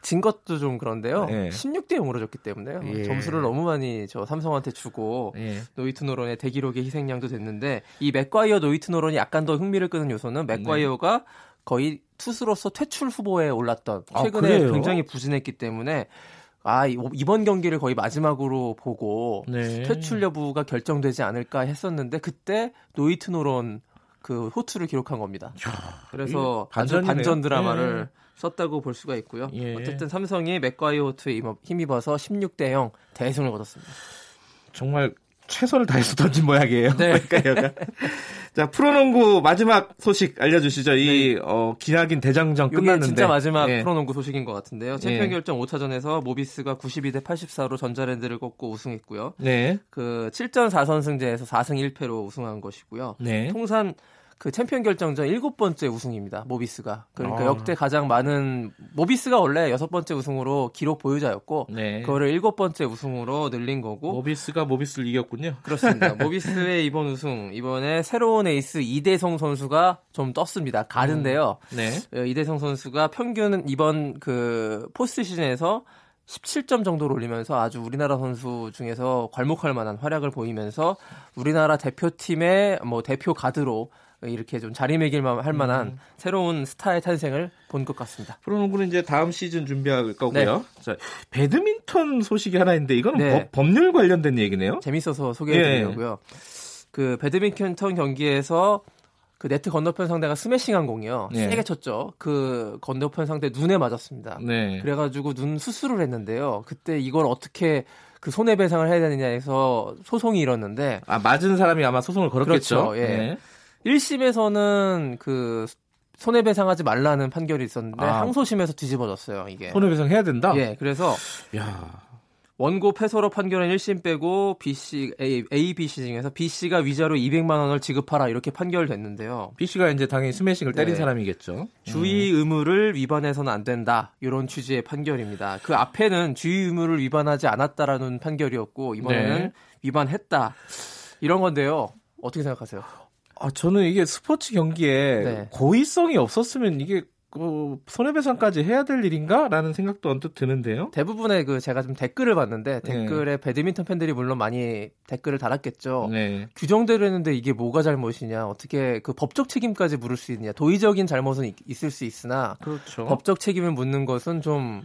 진 것도 좀 그런데요. 예. 16대 0으로 졌기 때문에요. 예. 점수를 너무 많이 저 삼성한테 주고 예. 노히트 노런의 대기록의 희생양도 됐는데 이 맥과이어 노히트 노런이 약간 더 흥미를 끄는 요소는 맥과이어가 거의 투수로서 퇴출 후보에 올랐던 아, 최근에 그래요? 굉장히 부진했기 때문에 아 이- 이번 경기를 거의 마지막으로 보고 네. 퇴출 여부가 결정되지 않을까 했었는데 그때 노히트 노런 그 호투를 기록한 겁니다. 그래서 이게 아주 반전이네요. 반전 드라마를 예. 썼다고 볼 수가 있고요. 예. 어쨌든 삼성이 맥과이어 호투에 힘입- 힘입어서 16대 0 대승을 거뒀습니다. 정말 최선을 다해서 던진 모양이에요. 네. 그러니까 자 프로농구 마지막 소식 알려주시죠. 이 어, 기나긴 대장정 끝났는데 진짜 마지막 예. 프로농구 소식인 것 같은데요. 챔피언 예. 결정 5차전에서 모비스가 92대 84로 전자랜드를 꺾고 우승했고요. 네, 그 7전 4선승제에서 4승 1패로 우승한 것이고요. 네. 통산 그 챔피언 결정전 일곱 번째 우승입니다. 모비스가. 그러니까 아. 역대 가장 많은 모비스가 원래 여섯 번째 우승으로 기록 보유자였고 네. 그거를 일곱 번째 우승으로 늘린 거고 모비스가 모비스를 이겼군요. 그렇습니다. 모비스의 이번 우승 이번에 새로운 에이스 이대성 선수가 좀 떴습니다. 가든데요. 네. 어, 이대성 선수가 평균 이번 그 포스트 시즌에서 17점 정도를 올리면서 아주 우리나라 선수 중에서 괄목할 만한 활약을 보이면서 우리나라 대표팀의 뭐 대표 가드로 이렇게 좀 자리매김 할 만한 음. 새로운 스타의 탄생을 본 것 같습니다. 프로농구는 이제 다음 시즌 준비할 거고요. 자, 배드민턴 소식이 하나 있는데 이거는 네. 법, 법률 관련된 얘기네요. 재밌어서 소개해드리려고요. 그 배드민턴 경기에서 그 네트 건너편 상대가 스매싱한 공이요. 네. 세게 쳤죠. 그 건너편 상대 눈에 맞았습니다. 네. 그래가지고 눈 수술을 했는데요. 그때 이걸 어떻게 그 손해배상을 해야 되느냐 해서 소송이 일었는데 아 맞은 사람이 아마 소송을 걸었겠죠. 그렇죠, 예. 네. 1심에서는 그 손해배상하지 말라는 판결이 있었는데 아. 항소심에서 뒤집어졌어요. 이게. 손해배상 해야 된다. 예, 그래서 야. 원고 패소로 판결한 1심 빼고 B 씨 A, A, B 씨 중에서 B 씨가 위자료 200만 원을 지급하라 이렇게 판결됐는데요. B 씨가 이제 당연히 스매싱을 때린 네. 사람이겠죠. 주의 의무를 위반해서는 안 된다. 이런 취지의 판결입니다. 그 앞에는 주의 의무를 위반하지 않았다라는 판결이었고 이번에는 네. 위반했다. 이런 건데요. 어떻게 생각하세요? 아, 저는 이게 스포츠 경기에 네. 고의성이 없었으면 이게 그 손해배상까지 해야 될 일인가라는 생각도 언뜻 드는데요. 대부분의 그 제가 좀 댓글을 봤는데 네. 댓글에 배드민턴 팬들이 물론 많이 댓글을 달았겠죠. 네. 규정대로 했는데 이게 뭐가 잘못이냐, 어떻게 그 법적 책임까지 물을 수 있느냐, 도의적인 잘못은 있- 있을 수 있으나 그렇죠. 법적 책임을 묻는 것은 좀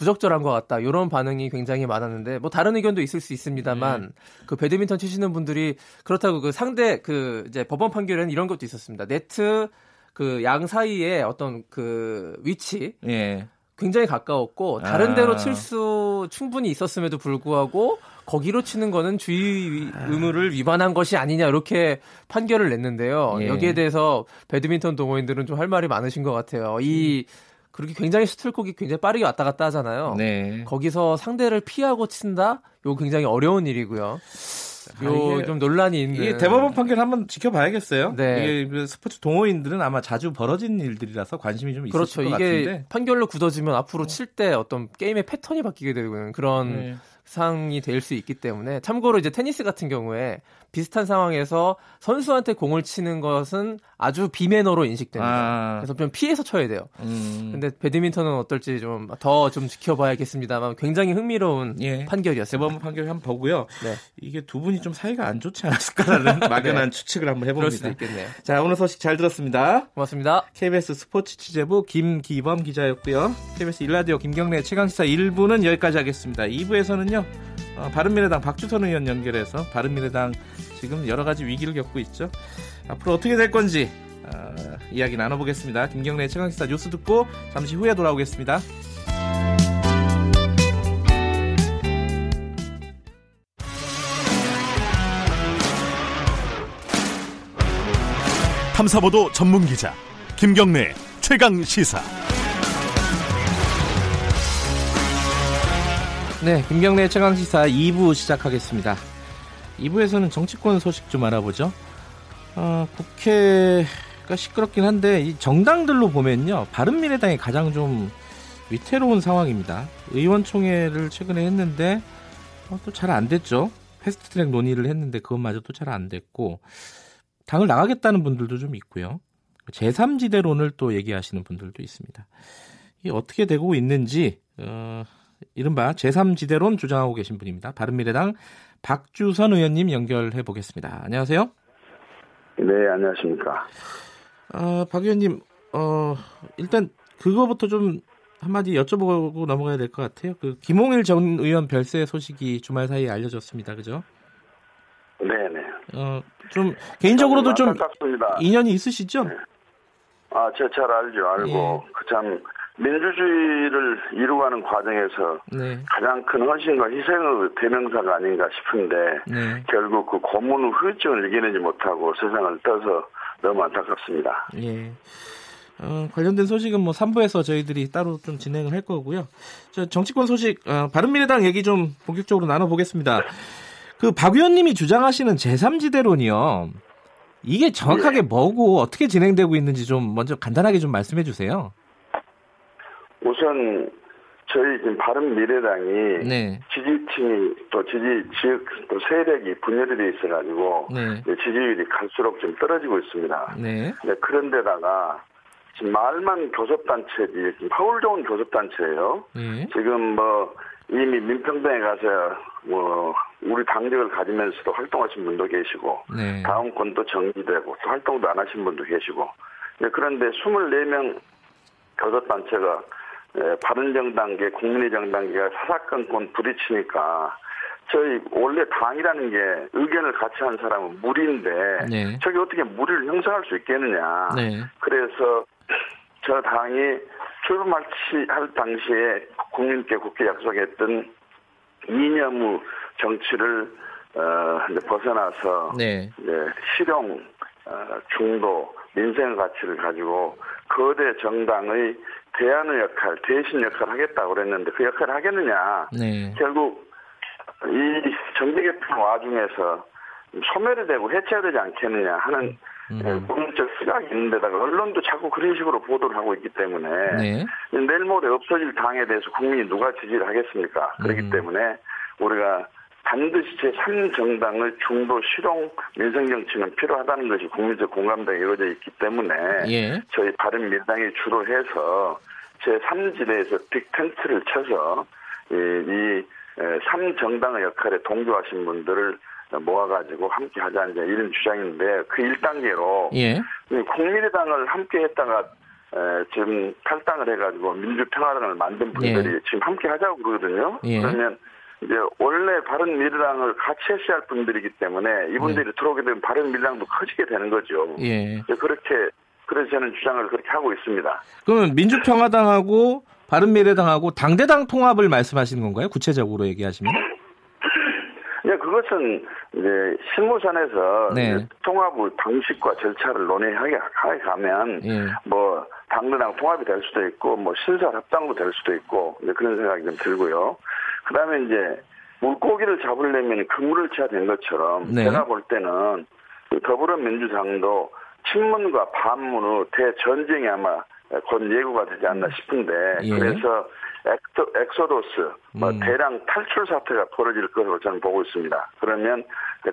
부적절한 것 같다. 이런 반응이 굉장히 많았는데 뭐 다른 의견도 있을 수 있습니다만 네. 그 배드민턴 치시는 분들이 그렇다고 그 상대 그 이제 법원 판결에는 이런 것도 있었습니다. 네트 그 양 사이에 어떤 그 위치 예. 굉장히 가까웠고 다른 아. 데로 칠수 충분히 있었음에도 불구하고 거기로 치는 거는 주의 위- 의무를 위반한 것이 아니냐 이렇게 판결을 냈는데요. 예. 여기에 대해서 배드민턴 동호인들은 좀 할 말이 많으신 것 같아요. 이 그렇게 굉장히 슈틀콕이 굉장히 빠르게 왔다 갔다 하잖아요. 네. 거기서 상대를 피하고 친다? 요 굉장히 어려운 일이고요. 아, 요 이게- 좀 논란이 있는 이게 대법원 판결 한번 지켜봐야겠어요. 네. 이게 그 스포츠 동호인들은 아마 자주 벌어진 일들이라서 관심이 좀 있을 그렇죠. 것 이게 같은데. 판결로 굳어지면 앞으로 칠 때 어떤 게임의 패턴이 바뀌게 되는 그런 네. 상이 될 수 있기 때문에 참고로 이제 테니스 같은 경우에 비슷한 상황에서 선수한테 공을 치는 것은 아주 비매너로 인식됩니다. 아. 그래서 좀 피해서 쳐야 돼요. 음. 근데 배드민턴은 어떨지 좀 더좀 지켜봐야겠습니다만 굉장히 흥미로운 예. 판결이었습니다. 대법원 판결 한번 보고요. 네. 이게 두 분이 좀 사이가 안 좋지 않았을까라는 막연한 추측을 한번 해봅니다. 있겠네요. 자, 오늘 소식 잘 들었습니다. 고맙습니다. KBS 스포츠 취재부 김기범 기자였고요. KBS 일라디오 김경래 최강시사 1부는 여기까지 하겠습니다. 2부에서는요. 어, 바른미래당 박주선 의원 연결해서 바른미래당 지금 여러 가지 위기를 겪고 있죠. 앞으로 어떻게 될 건지 어, 이야기 나눠보겠습니다. 김경래 최강시사 뉴스 듣고 잠시 후에 돌아오겠습니다. 탐사보도 전문 기자 김경래 최강 시사. 네, 김경래 최강시사 2부 시작하겠습니다. 2부에서는 정치권 소식 좀 알아보죠. 어, 국회가 시끄럽긴 한데 이 정당들로 보면요, 바른미래당이 가장 좀 위태로운 상황입니다. 의원총회를 최근에 했는데 어, 또잘 안 됐죠. 패스트트랙 논의를 했는데 그것마저도 잘 안 됐고 당을 나가겠다는 분들도 좀 있고요. 제3지대론을 또 얘기하시는 분들도 있습니다. 이 어떻게 되고 있는지 어, 이른바 제3지대론 주장하고 계신 분입니다. 바른미래당 박주선 의원님 연결해 보겠습니다. 안녕하세요. 네, 안녕하십니까. 어, 박 의원님, 어, 일단 그거부터 좀 한마디 여쭤보고 넘어가야 될 것 같아요. 그 김홍일 전 의원 별세 소식이 주말 사이에 알려졌습니다. 그죠? 네네. 어, 좀 개인적으로도 좀 안타깝습니다. 인연이 있으시죠? 아, 제가 잘 알죠. 알고. 예. 그 참, 민주주의를 이루어가는 과정에서 네. 가장 큰 헌신과 희생의 대명사가 아닌가 싶은데, 네. 결국 그 고문의 후유증을 이겨내지 못하고 세상을 떠서 너무 안타깝습니다. 예. 어, 관련된 소식은 뭐 3부에서 저희들이 따로 좀 진행을 할 거고요. 저 정치권 소식, 어, 바른미래당 얘기 좀 본격적으로 나눠보겠습니다. 그 박 의원님이 주장하시는 제3지대론이요. 이게 정확하게 뭐고 어떻게 진행되고 있는지 좀 먼저 간단하게 좀 말씀해 주세요. 우선, 저희 지금 바른 미래당이 네. 지지층이 또 지지 지역 또 세력이 분열이 돼 있어가지고 네. 지지율이 갈수록 좀 떨어지고 있습니다. 네. 네, 그런데다가 지금 말만 교섭단체지 지금 파울 좋은 교섭단체예요. 네. 지금 뭐 이미 민평당에 가서 뭐 우리 당적을 가지면서도 활동하신 분도 계시고 네. 다음 건도 정지되고 또 활동도 안 하신 분도 계시고 네, 그런데 24명 교섭단체가 에, 바른정당계 국민의 정당계가 사사건건 부딪히니까 저희 원래 당이라는 게 의견을 같이 한 사람은 무리인데 네. 저게 어떻게 무리를 형성할 수 있겠느냐. 네. 그래서 저 당이 출범할 할 당시에 국민께 국회 약속했던 이념의 정치를 어, 이제 벗어나서 네. 이제 실용, 어, 중도, 민생 가치를 가지고 거대 정당의 대안의 역할, 대신 역할을 하겠다고 그랬는데 그 역할을 하겠느냐. 네. 결국 이 정계 개편 와중에서 소멸이 되고 해체가 되지 않겠느냐 하는 음. 예, 국민적 시각이 있는데다가 언론도 자꾸 그런 식으로 보도를 하고 있기 때문에 네. 내일 모레 없어질 당에 대해서 국민이 누가 지지를 하겠습니까? 그렇기 음. 때문에 우리가 반드시 제3정당의 중도 실용 민생정치는 필요하다는 것이 국민적 공감대가 이루어져 있기 때문에 예. 저희 바른미래당이 주로 해서 제3지대에서 빅텐트를 쳐서 이, 이 3정당의 역할에 동조하신 분들을 모아가지고 함께 하자는 이제 이런 주장인데 그 1단계로 예. 국민의당을 함께 했다가 에, 지금 탈당을 해가지고 민주평화당을 만든 분들이 지금 함께 하자고 그러거든요. 예. 그러면 이제 원래 바른 미래당을 같이 했어야 할 분들이기 때문에 이분들이 들어오게 되면 바른 미래당도 커지게 되는 거죠. 예. 그렇게 그래서 저는 주장을 그렇게 하고 있습니다. 그러면 민주평화당하고 바른 미래당하고 당대당 통합을 말씀하시는 건가요? 구체적으로 얘기하시면? 예, 그것은 이제 실무선에서 네. 이제 통합의 방식과 절차를 논의하게 하게 가면 예. 뭐 당대당 통합이 될 수도 있고 뭐 신설 합당도 될 수도 있고 그런 생각이 좀 들고요. 그 다음에 이제 물고기를 잡으려면 그물을 쳐야 된 것처럼 네. 제가 볼 때는 그 더불어민주당도 친문과 반문의 대전쟁이 아마 곧 예고가 되지 않나 싶은데 예. 그래서 엑소, 엑소더스 뭐 음. 대량 탈출 사태가 벌어질 것으로 저는 보고 있습니다. 그러면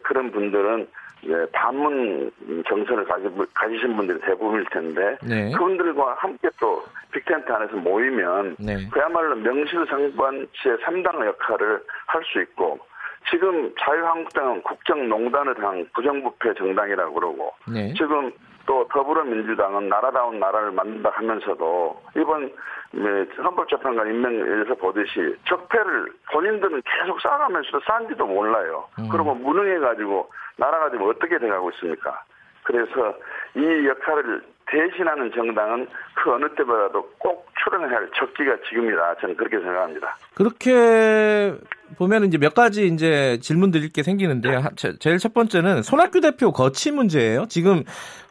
그런 분들은 이제 반문 정서를 가지, 가지신 분들이 대부분일 텐데 네. 그분들과 함께 또 빅텐트 안에서 모이면 네. 그야말로 명실상부한 제3당 역할을 할 수 있고 지금 자유한국당은 국정농단을 한 부정부패 정당이라고 그러고 네. 지금 또 더불어민주당은 나라다운 나라를 만든다 하면서도 이번 네, 헌법재판관 임명에서 보듯이 적폐를 본인들은 계속 쌓아가면서도 쌓은지도 몰라요. 음. 그리고 무능해가지고 나라가 지금 어떻게 돼가고 있습니까? 그래서 이 역할을 대신하는 정당은 그 어느 때보다도 꼭 출연해야 할 적기가 지금이다. 저는 그렇게 생각합니다. 그렇게 보면 이제 몇 가지 이제 질문 드릴 게 제- 제일 첫 번째는 손학규 대표 거취 문제예요. 지금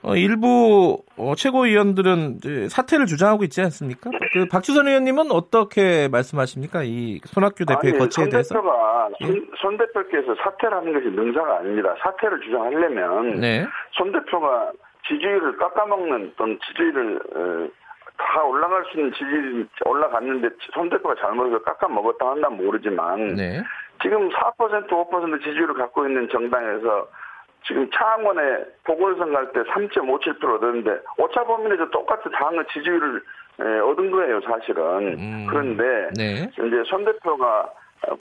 어, 일부 어, 최고위원들은 사퇴를 주장하고 있지 않습니까? 그 박주선 의원님은 어떻게 말씀하십니까? 이 손학규 대표의 아니, 거취에 손 대해서? 대표가 손, 손 대표께서 사퇴를 하는 것이 능사가 아닙니다. 사퇴를 주장하려면 네. 손 대표가 지지율을 깎아먹는 또는 지지율을 어, 다 올라갈 수 있는 지지율이 올라갔는데 손 대표가 잘못해서 깎아먹었다 한다면 모르지만 네. 지금 4% 5% 지지율을 갖고 있는 정당에서 지금 창원에 보궐선거 할때3.57% 얻었는데 오차 범위에서 똑같이 당의 지지율을 에, 얻은 거예요 사실은 음. 그런데 네. 이제 손 대표가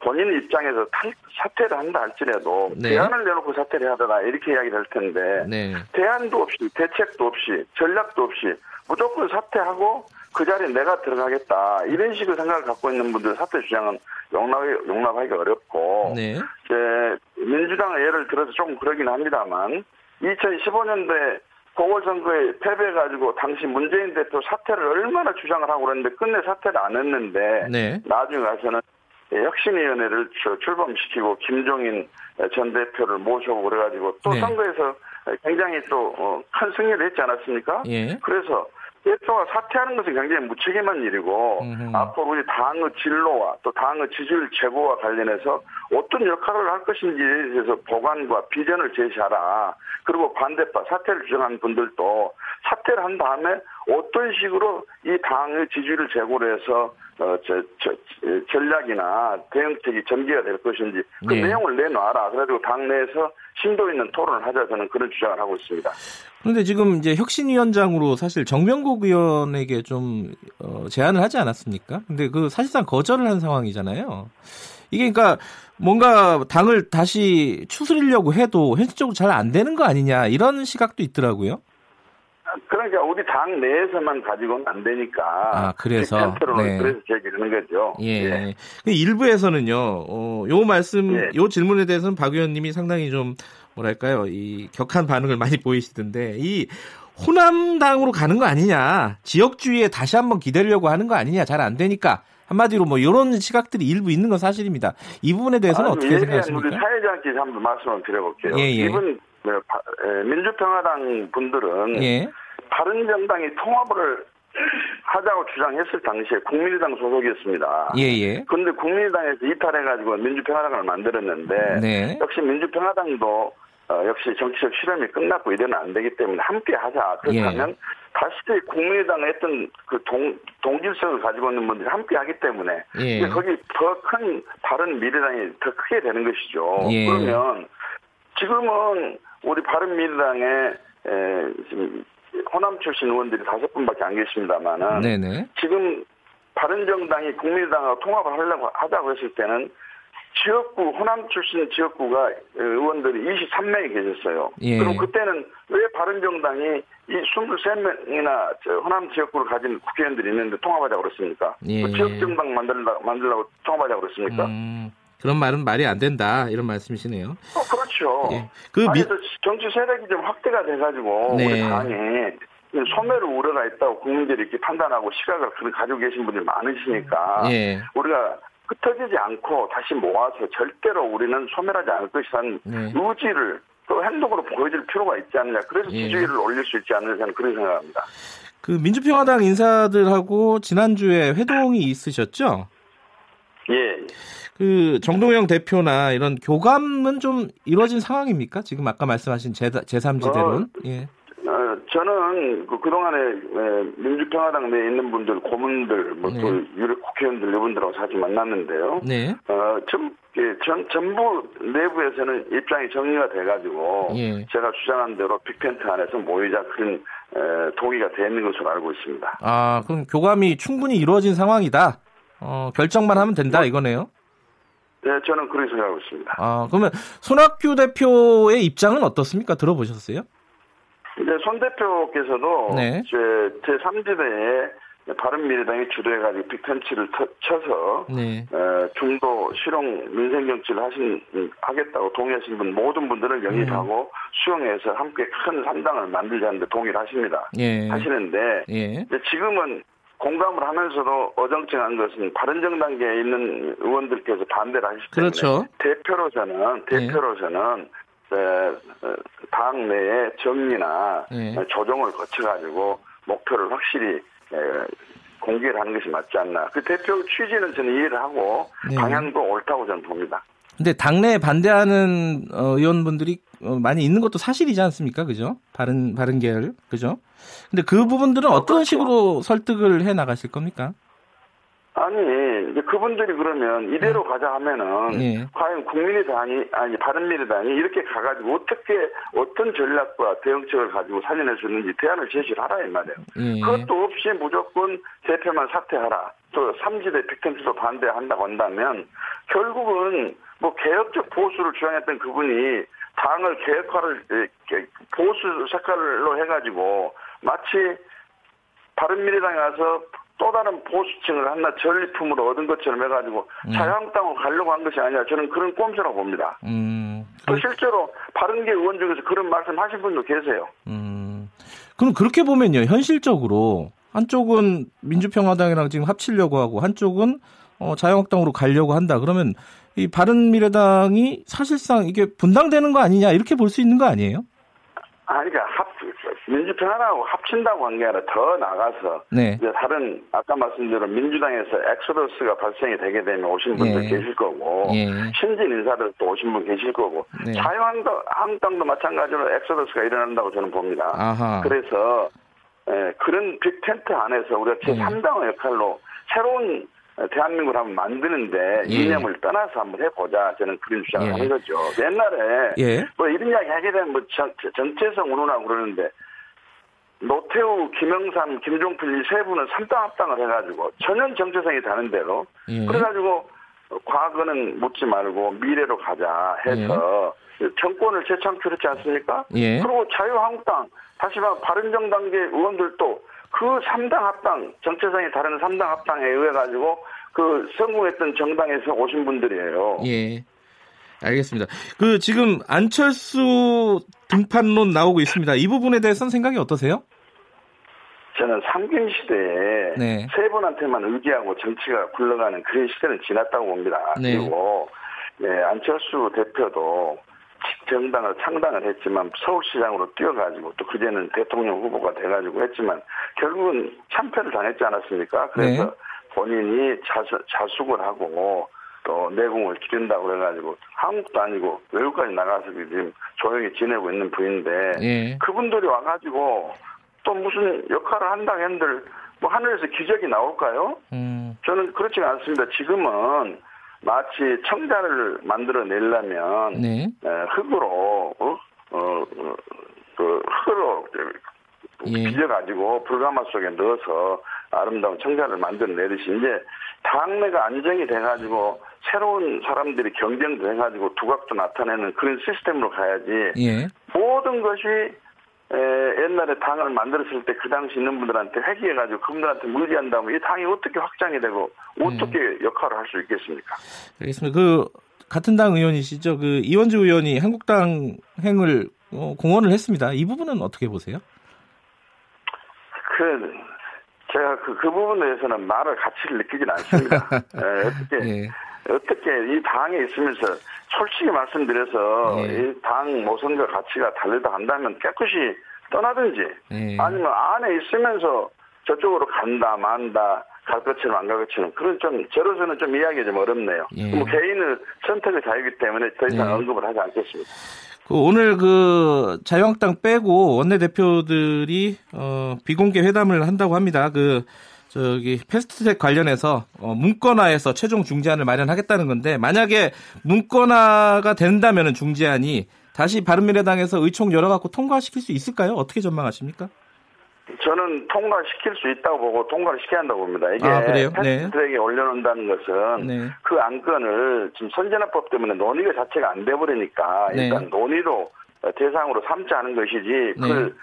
본인 입장에서 탈- 사퇴를 한다 할지라도 네. 대안을 내놓고 사퇴를 하더라 이렇게 이야기를 할 텐데 네. 대안도 없이 대책도 없이 전략도 없이 무조건 사퇴하고 그 자리에 내가 들어가겠다 이런 식의 생각을 갖고 있는 분들 사퇴 주장은 용납, 용납하기가 어렵고 네. 이제 민주당의 예를 들어서 조금 그러긴 합니다만 2015년도에 보궐선거에 패배해가지고 당시 문재인 대표 사퇴를 얼마나 주장을 하고 그랬는데 끝내 사퇴를 안 했는데 네. 나중에 가서는 혁신위원회를 출- 출범시키고 김종인 전 대표를 모셔고 그래가지고 또 네. 선거에서 굉장히 또 큰 승리를 했지 않았습니까? 예. 그래서 대표가 사퇴하는 것은 굉장히 무책임한 일이고 음흠. 앞으로 우리 당의 진로와 또 당의 지지율 제고와 관련해서 어떤 역할을 할 것인지에 대해서 보관과 비전을 제시하라. 그리고 반대파 사퇴를 주장하는 분들도 사퇴를 한 다음에 어떤 식으로 이 당의 지지율을 제고를 해서 어, 저, 저, 저, 전략이나 대응책이 전개가 될 것인지 그 네. 내용을 내놔라. 그래가지고 당내에서 심도 있는 토론을 하자 저는 그런 주장을 하고 있습니다. 그런데 지금 이제 혁신위원장으로 사실 정명국 의원에게 좀 어, 제안을 하지 않았습니까? 근데 그 사실상 거절을 한 상황이잖아요. 이게 그러니까 뭔가 당을 다시 추스리려고 해도 현실적으로 잘 안 되는 거 아니냐 이런 시각도 있더라고요. 그러니까 우리 당 내에서만 가지고는 안 되니까. 아, 그래서? 빅텐트로 네. 그래서 제기하는 거죠. 예. 그 일부에서는요, 어, 요 말씀, 예. 요 질문에 대해서는 박 의원님이 상당히 좀, 뭐랄까요, 이 격한 반응을 많이 보이시던데, 이 호남당으로 가는 거 아니냐, 지역주의에 다시 한번 기대려고 하는 거 아니냐, 잘 안 되니까. 한마디로 뭐, 요런 시각들이 일부 있는 건 사실입니다. 이 부분에 대해서는 아니, 어떻게 우리 생각하십니까? 사회자한테 한번 말씀을 드려볼게요. 예, 예. 이분 에, 민주평화당 분들은 예. 바른정당이 통합을 하자고 주장했을 당시에 국민의당 소속이었습니다. 예, 예. 그런데 국민의당에서 이탈해가지고 민주평화당을 만들었는데 네. 역시 민주평화당도 어, 역시 정치적 실험이 끝났고 이래는 안 되기 때문에 함께 하자. 그렇다면 예. 다시 국민의당의 어떤 그 동, 동질성을 가지고 있는 분들이 함께 하기 때문에 예. 거기 더 큰 다른 미래당이 더 크게 되는 것이죠. 예. 그러면 지금은 우리 바른미래당에 에, 지금 호남 출신 의원들이 다섯 분밖에 안 계십니다만은 네네. 지금 바른정당이 국민의당하고 통합을 하려고 하자고 했을 때는 지역구 호남 출신 지역구가 의원들이 23명이 계셨어요. 예. 그럼 그때는 왜 바른정당이 이 23명이나 호남 지역구를 가진 국회의원들이 있는데 통합하자고 그랬습니까? 예. 그 지역 정당 만들라, 만들라고 통합하자고 그랬습니까? 음, 그런 말은 말이 안 된다. 이런 말씀이시네요. 어, 그렇죠. 예. 그 아니, 미- 그 정치 세력이 좀 확대가 돼가지고 네. 우리 당이 소멸을 우려가 있다고 국민들이 이렇게 판단하고 시각을 그렇게 가지고 계신 분들이 많으시니까 예. 우리가 흩어지지 않고 다시 모아서 절대로 우리는 소멸하지 않을 것이라는 네. 의지를 또 행동으로 보여줄 필요가 있지 않느냐. 그래서 예. 지지율을 올릴 수 있지 않느냐 저는 그런 생각합니다. 그 민주평화당 인사들하고 지난주에 회동이 있으셨죠? 예. 그 정동영 대표나 이런 교감은 좀 이루어진 상황입니까? 지금 아까 말씀하신 제, 제3지대론? 예. 어, 저는 그 그동안에 에, 민주평화당 내에 있는 분들, 고문들, 뭐또 네. 유력 국회의원들 이분들하고 자주 만났는데요. 네. 어, 전, 예, 전, 전부 내부에서는 입장이 정리가 돼가지고 예. 제가 주장한 대로 빅텐트 안에서 모이자 그런 에, 동의가 돼 있는 것으로 알고 있습니다. 아, 그럼 교감이 충분히 이루어진 상황이다. 어, 결정만 하면 된다 이거네요. 네, 저는 그렇게 생각하고 있습니다. 아, 그러면 손학규 대표의 입장은 어떻습니까? 들어보셨어요? 이제 손 대표께서도 네. 제, 제 3지대에 바른미래당이 주도해가지고 빅텐치를 터- 쳐서 네. 어, 중도 실용 민생 정치를 하신 하겠다고 동의하신 분 모든 분들을 영입하고 음. 수용해서 함께 큰 삼당을 만들자는데 동의를 하십니다. 예. 하시는데 예. 지금은 공감을 하면서도 어정쩡한 것은 바른정당계에 있는 의원들께서 반대를 하시기 때문에 그렇죠. 대표로서는 대표로서는 에, 어, 당 내에 정리나 예. 조정을 거쳐가지고 목표를 확실히 에, 공개를 하는 것이 맞지 않나. 그 대표 취지는 저는 이해를 하고 네. 방향도 옳다고 저는 봅니다. 근데 당내에 반대하는 어, 의원분들이 어, 많이 있는 것도 사실이지 않습니까? 그죠? 바른 바른 계열. 그죠? 근데 그 부분들은 어떤. 식으로 설득을 해 나가실 겁니까? 아니 이제 그분들이 그러면 이대로 가자 하면은 예. 과연 국민의당이 아니 바른미래당이 이렇게 가가지고 어떻게 어떤 전략과 대응책을 가지고 살려낼 수 있는지 대안을 제시를 하라 이 말이에요. 예. 그것도 없이 무조건 대표만 사퇴하라. 또 삼지대 빅텐트도 반대한다고 한다면 결국은 뭐 개혁적 보수를 주장했던 그분이 당을 에, 개- 보수 색깔로 해가지고 마치 바른미래당에 가서 또 다른 보수층을 한낱 전리품으로 얻은 것처럼 해가지고 자유한국당으로 가려고 한 것이 아니라 저는 그런 꼼수라고 봅니다. 음. 또 실제로 바른계 의원 중에서 그런 말씀 하신 분도 계세요. 음. 그럼 그렇게 보면요. 현실적으로 한쪽은 민주평화당이랑 지금 합치려고 하고 한쪽은 어, 자유한국당으로 가려고 한다. 그러면 이 바른미래당이 사실상 이게 분당되는 거 아니냐 이렇게 볼 수 있는 거 아니에요? 아니, 그러니까 합, 민주평화당하고 합친다고 한 게 아니라 더 나가서 네. 이제 다른 아까 말씀드린 민주당에서 exodus가 발생이 되게 되면 오신 분들 예. 계실 거고 예. 신진 인사들 또 오신 분 계실 거고 네. 자유한국당 한국당도 마찬가지로 exodus가 일어난다고 저는 봅니다. 아하. 그래서 예, 그런 빅텐트 안에서 우리가 네. 제3당의 역할로 새로운 대한민국을 한번 만드는데 예. 이념을 떠나서 한번 해보자 저는 그런 주장을 예. 하는 거죠. 옛날에 예. 뭐 이런 이야기 하게 되면 뭐 정, 정체성 운운하고 그러는데 노태우, 김영삼, 김종필 이 세 분은 삼당 합당을 해가지고 전혀 정체성이 다른 대로 예. 그래가지고 과거는 묻지 말고 미래로 가자 해서 정권을 재창출했지 않습니까? 예. 그리고 자유한국당 다시 말해 바른정당계 의원들도 그 삼당 합당 정체성이 다른 삼당 합당에 의해 가지고 그 성공했던 정당에서 오신 분들이에요. 예. 알겠습니다. 그 지금 안철수 등판론 나오고 있습니다. 이 부분에 대해서는 생각이 어떠세요? 저는 삼김 시대에 네. 세 분한테만 의지하고 정치가 굴러가는 그런 시대는 지났다고 봅니다. 네. 그리고 네, 안철수 대표도 정당을 창당을 했지만 서울시장으로 뛰어가지고 또 그제는 대통령 후보가 돼가지고 했지만 결국은 참패를 당했지 않았습니까? 그래서 네. 본인이 자수, 자숙을 하고 또 내공을 기른다고 그래가지고 한국도 아니고 외국까지 나가서 지금 조용히 지내고 있는 분인데 예. 그분들이 와가지고 또 무슨 역할을 한다 했는들 뭐 하늘에서 기적이 나올까요? 음. 저는 그렇지가 않습니다. 지금은 마치 청자를 만들어내려면 네. 에, 흙으로 어? 어, 어, 그 흙으로 예. 빚어가지고 불가마 속에 넣어서 아름다운 청자를 만들어내듯이 이제 당내가 안정이 돼가지고 새로운 사람들이 경쟁도 해가지고 두각도 나타내는 그런 시스템으로 가야지 예. 모든 것이 에, 옛날에 당을 만들었을 때 그 당시 있는 분들한테 회귀해가지고 그분들한테 물리한다면 이 당이 어떻게 확장이 되고 어떻게 역할을 할 수 있겠습니까? 알겠습니다. 그 같은 당 의원이시죠? 그 이원주 의원이 한국당 행을 어, 공언을 했습니다. 이 부분은 어떻게 보세요? 그 제가 그, 그 부분에 대해서는 말을 가치를 느끼진 않습니다. 에, 어떻게 예. 어떻게 이 당에 있으면서 솔직히 말씀드려서 예. 이당 모선과 가치가 다르다 한다면 깨끗이 떠나든지 예. 아니면 안에 있으면서 저쪽으로 간다 만다 갈 것처럼 안 갈 것처럼 그런 좀 저로서는 좀 이야기가 좀 어렵네요. 예. 뭐 개인의 선택의 자유이기 때문에 더 이상 네. 언급을 하지 않겠습니다. 그 오늘 그 자유한국당 빼고 원내대표들이 어 비공개 회담을 한다고 합니다. 그 저기 패스트트랙 관련해서 어 문건화해서 최종 중재안을 마련하겠다는 건데 만약에 문건화가 된다면은 중재안이 다시 바른미래당에서 의총 열어갖고 통과시킬 수 있을까요? 어떻게 전망하십니까? 저는 통과시킬 수 있다고 보고 통과를 시켜야 한다고 봅니다. 이게 아? 네. 패스트트랙에 올려놓는다는 것은 네. 그 안건을 지금 선진화법 때문에 논의가 자체가 안 돼버리니까 네. 일단 논의로 대상으로 삼지 않은 것이지 그걸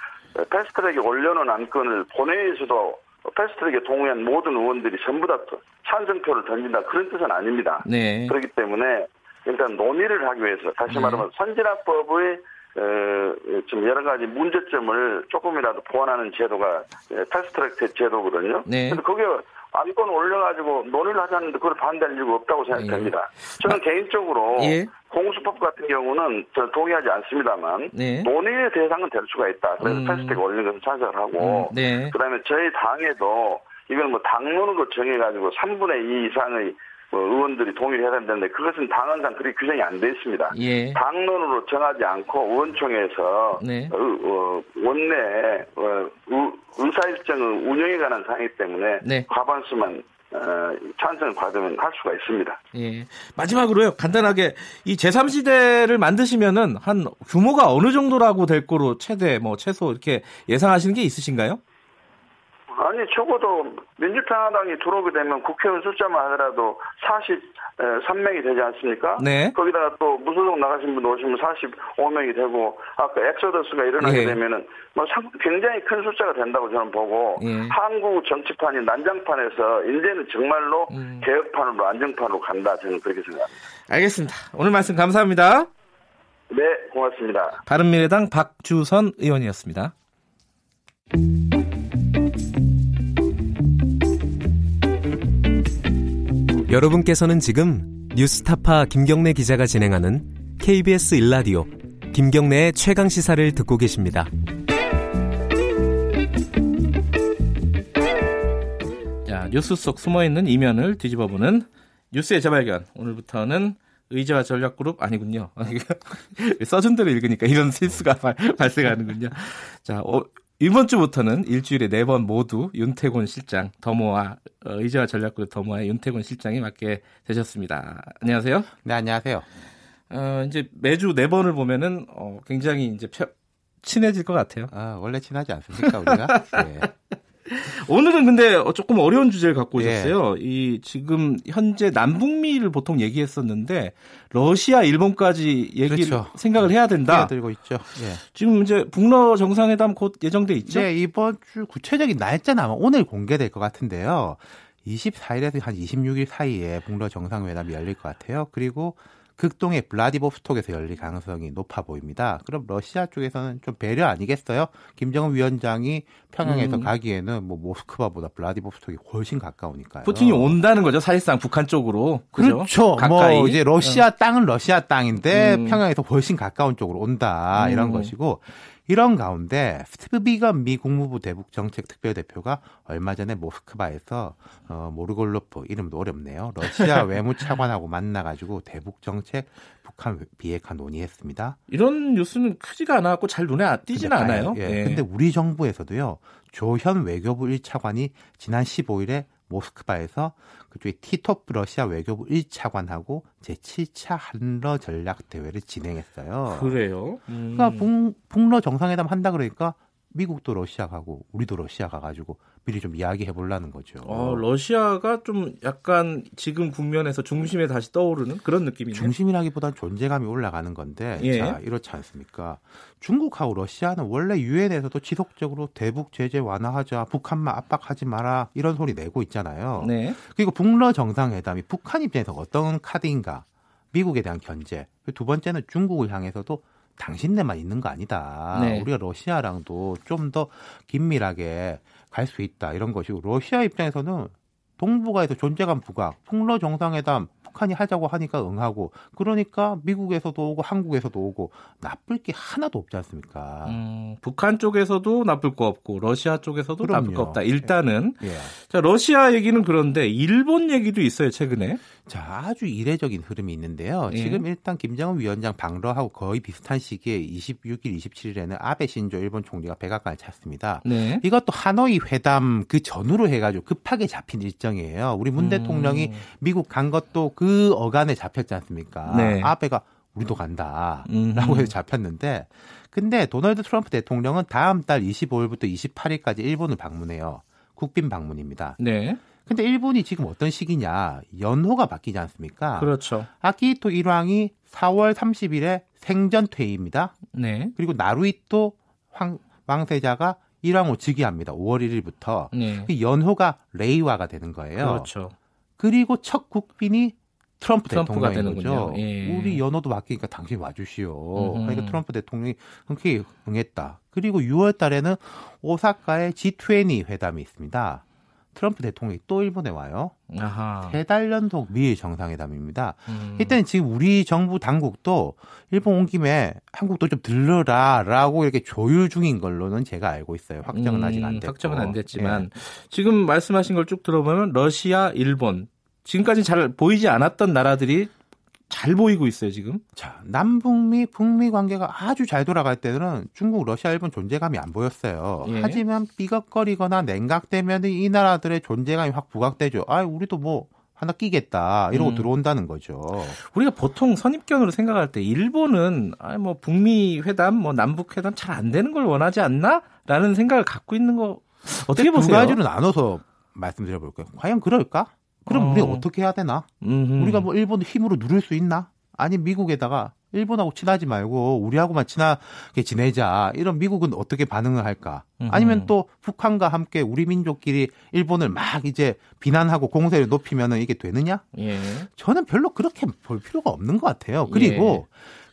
패스트트랙에 올려놓은 안건을 본회의에서도 패스트트랙에 동의한 모든 의원들이 전부 다 찬성표를 던진다 그런 뜻은 아닙니다. 네. 그렇기 때문에 일단 논의를 하기 위해서 다시 네. 말하면 선진화법의 어, 좀 여러 가지 문제점을 조금이라도 보완하는 제도가 예, 패스트트랙 제도거든요. 네. 근데 그게 안건 올려가지고 논의를 하자는데 그걸 반대할 이유가 없다고 생각됩니다. 저는 개인적으로 예. 공수법 같은 경우는 저 동의하지 않습니다만 네. 논의의 대상은 될 수가 있다. 그래서 음. 패스트트랙 올리는 것을 찬성을 하고 음, 네. 그다음에 저희 당에도 이걸 뭐 당론으로 정해가지고 3분의 2 이상의 뭐 의원들이 동의를 해야 된다는데 그것은 당헌상 그렇게 규정이 안 돼 있습니다. 예. 당론으로 정하지 않고 의원총회에서 네. 어, 어, 원내 어, 의- 의사일정을 운영에 관한 사항이기 때문에 네. 과반수만 어, 찬성을 받으면 할 수가 있습니다. 예. 마지막으로요, 간단하게 이 제3지대를 만드시면은 한 규모가 어느 정도라고 될 거로 최대 뭐 최소 이렇게 예상하시는 게 있으신가요? 아니 적어도 민주평화당이 들어오게 되면 국회의원 숫자만 하더라도 43명이 되지 않습니까? 네. 거기다가 또 무소속 나가신 분 오시면 45명이 되고 아까 exodus가 일어나게 예. 되면은 뭐 상- 굉장히 큰 숫자가 된다고 저는 보고 예. 한국 정치판이 난장판에서 이제는 정말로 음. 개혁판으로 안정판으로 간다 저는 그렇게 생각합니다. 알겠습니다. 오늘 말씀 감사합니다. 네, 고맙습니다. 바른미래당 박주선 의원이었습니다. 여러분께서는 지금 뉴스타파 김경래 기자가 진행하는 KBS 일라디오 김경래의 최강 시사를 듣고 계십니다. 자, 뉴스 속 숨어 있는 이면을 뒤집어 보는 뉴스의 재발견. 오늘부터는 의제와 전략그룹 아니군요. 써준 대로 읽으니까 이런 실수가 발, 발생하는군요. 자, 어, 이번 주부터는 일주일에 네 번 모두 윤태곤 실장, 더모아 어, 의제와 전략그룹 더모아의 윤태곤 실장이 맡게 되셨습니다. 안녕하세요. 네, 안녕하세요. 어, 이제 매주 네 번을 보면은 어, 굉장히 이제 펴- 친해질 것 같아요. 아, 원래 친하지 않습니까, 우리가? 예. 오늘은 근데 어, 조금 어려운 주제를 갖고 예. 오셨어요. 이 지금 현재 남북미를 보통 얘기했었는데 러시아, 일본까지 얘기를 그렇죠. 생각을 해야 된다. 뛰어들고 있죠. 예. 지금 이제 북러 정상회담 곧 예정돼 있죠. 네, 이번 주 구체적인 날짜는 아마 오늘 공개될 것 같은데요. 24일에서 한 26일 사이에 북러 정상회담이 열릴 것 같아요. 그리고 극동의 블라디보스톡에서 열릴 가능성이 높아 보입니다. 그럼 러시아 쪽에서는 좀 배려 아니겠어요? 김정은 위원장이 평양에서 음. 가기에는 뭐 모스크바보다 블라디보스톡이 훨씬 가까우니까요. 푸틴이 온다는 거죠. 사실상 북한 쪽으로. 그죠? 그렇죠. 가까이. 뭐 이제 러시아 땅은 러시아 땅인데 음. 평양에서 훨씬 가까운 쪽으로 온다 이런 음. 것이고 이런 가운데 스티브 비건 미 국무부 대북 정책 특별 대표가 얼마 전에 모스크바에서 어 모르골로프 이름도 어렵네요. 러시아 외무차관하고 만나가지고 대북 정책 북한 비핵화 논의했습니다. 이런 뉴스는 크지가 않아갖고 잘 눈에 안 띄지는 않아요. 예. 예. 근데 우리 정부에서도요. 조현 외교부 1차관이 지난 15일에 모스크바에서 그쪽에 티토프 러시아 외교부 1차관하고 제7차 한러 전략 대회를 진행했어요. 그래요. 음. 그러니까 북, 북러 정상회담 한다 그러니까 미국도 러시아 가고 우리도 러시아 가가지고 미리 좀 이야기해 보려는 거죠. 어, 러시아가 좀 약간 지금 국면에서 중심에 다시 떠오르는 그런 느낌이네요. 중심이라기보다는 존재감이 올라가는 건데 예. 자 이렇지 않습니까? 중국하고 러시아는 원래 유엔에서도 지속적으로 대북 제재 완화하자, 북한만 압박하지 마라 이런 소리 내고 있잖아요. 네. 그리고 북러 정상회담이 북한 입장에서 어떤 카드인가? 미국에 대한 견제. 두 번째는 중국을 향해서도 당신네만 있는 거 아니다. 네. 우리가 러시아랑도 좀 더 긴밀하게 갈 수 있다. 이런 것이고 러시아 입장에서는 동북아에서 존재감 부각, 북러 정상회담 북한이 하자고 하니까 응하고 그러니까 미국에서도 오고 한국에서도 오고 나쁠 게 하나도 없지 않습니까? 음, 북한 쪽에서도 나쁠 거 없고 러시아 쪽에서도 그럼요. 나쁠 거 없다. 일단은 예. 자 러시아 얘기는 그런데 일본 얘기도 있어요 최근에. 자, 아주 이례적인 흐름이 있는데요. 예. 지금 일단 김정은 위원장 방러하고 거의 비슷한 시기에 26일, 27일에는 아베 신조 일본 총리가 백악관을 찾습니다. 네. 이것도 하노이 회담 그 전후로 해가지고 급하게 잡힌 일정이에요. 우리 문 음. 대통령이 미국 간 것도 그 어간에 잡혔지 않습니까? 네. 아베가 우리도 간다. 음. 라고 해서 잡혔는데, 근데 도널드 트럼프 대통령은 다음 달 25일부터 28일까지 일본을 방문해요. 국빈 방문입니다. 네. 근데 일본이 지금 어떤 시기냐? 연호가 바뀌지 않습니까? 그렇죠. 아키히토 일왕이 4월 30일에 생전 퇴위입니다. 네. 그리고 나루이토 황, 왕세자가 일왕을 즉위합니다. 5월 1일부터. 네. 그 연호가 레이와가 되는 거예요. 그렇죠. 그리고 첫 국빈이 트럼프 트럼프가 대통령인 되는군요. 거죠. 예. 우리 연호도 바뀌니까 당신 와주시오. 음흠. 그러니까 트럼프 대통령이 흔쾌히 응했다. 그리고 6월 달에는 오사카에 G20 회담이 있습니다. 트럼프 대통령이 또 일본에 와요. 아하. 세달 연속 미일 정상회담입니다. 음. 일단 지금 우리 정부 당국도 일본 온 김에 한국도 좀 들러라라고 이렇게 조율 중인 걸로는 제가 알고 있어요. 확정은 음, 아직 안 됐고. 확정은 안 됐지만 예. 지금 말씀하신 걸 쭉 들어보면 러시아, 일본 지금까지 잘 보이지 않았던 나라들이 잘 보이고 있어요 지금. 자, 남북미 북미 관계가 아주 잘 돌아갈 때는 중국, 러시아, 일본 존재감이 안 보였어요. 예. 하지만 삐걱거리거나 냉각되면 이 나라들의 존재감이 확 부각되죠. 아, 우리도 뭐 하나 끼겠다 이러고 음. 들어온다는 거죠. 우리가 보통 선입견으로 생각할 때 일본은 아, 뭐 북미 회담, 뭐 남북 회담 잘 안 되는 걸 원하지 않나?라는 생각을 갖고 있는 거 어떻게 두 보세요? 가지로 나눠서 말씀드려 볼까요? 과연 그럴까? 그럼 어. 우리가 어떻게 해야 되나? 음흠. 우리가 뭐 일본을 힘으로 누를 수 있나? 아니 미국에다가 일본하고 친하지 말고 우리하고만 친하게 지내자. 이런 미국은 어떻게 반응을 할까? 아니면. 또 북한과 함께 우리 민족끼리 일본을 막 이제 비난하고 공세를 높이면은 이게 되느냐? 예. 저는 별로 그렇게 볼 필요가 없는 것 같아요. 그리고